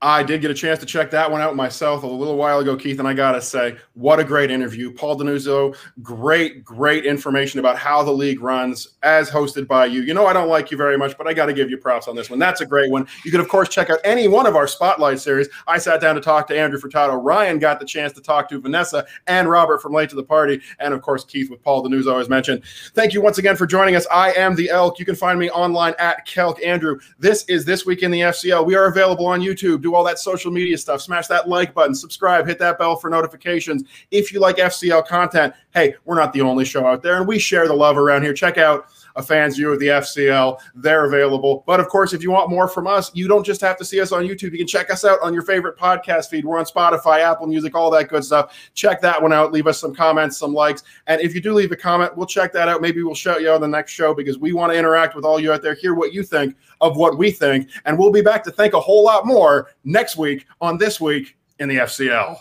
I did get a chance to check that one out myself a little while ago, Keith, and I gotta say, what a great interview. Paul Denuzzo, great, great information about how the league runs as hosted by you. You know, I don't like you very much, but I gotta give you props on this one. That's a great one. You can, of course, check out any one of our spotlight series. I sat down to talk to Andrew Furtado. Ryan got the chance to talk to Vanessa and Robert from Late to the Party, and of course, Keith with Paul Denuzzo, as mentioned. Thank you once again for joining us. I am the Elk. You can find me online at Kelk Andrew. This is This Week in the FCL. We are available on YouTube. Do all that social media stuff. Smash that like button, subscribe, hit that bell for notifications. If you like FCL content, hey, we're not the only show out there, and we share the love around here. Check out a fan's view of the FCL. They're available. But of course, if you want more from us, you don't just have to see us on YouTube. You can check us out on your favorite podcast feed. We're on Spotify, Apple Music, all that good stuff. Check that one out. Leave us some comments, some likes. And if you do leave a comment, we'll check that out. Maybe we'll shout you on the next show because we want to interact with all you out there, hear what you think of what we think. And we'll be back to think a whole lot more next week on This Week in the FCL.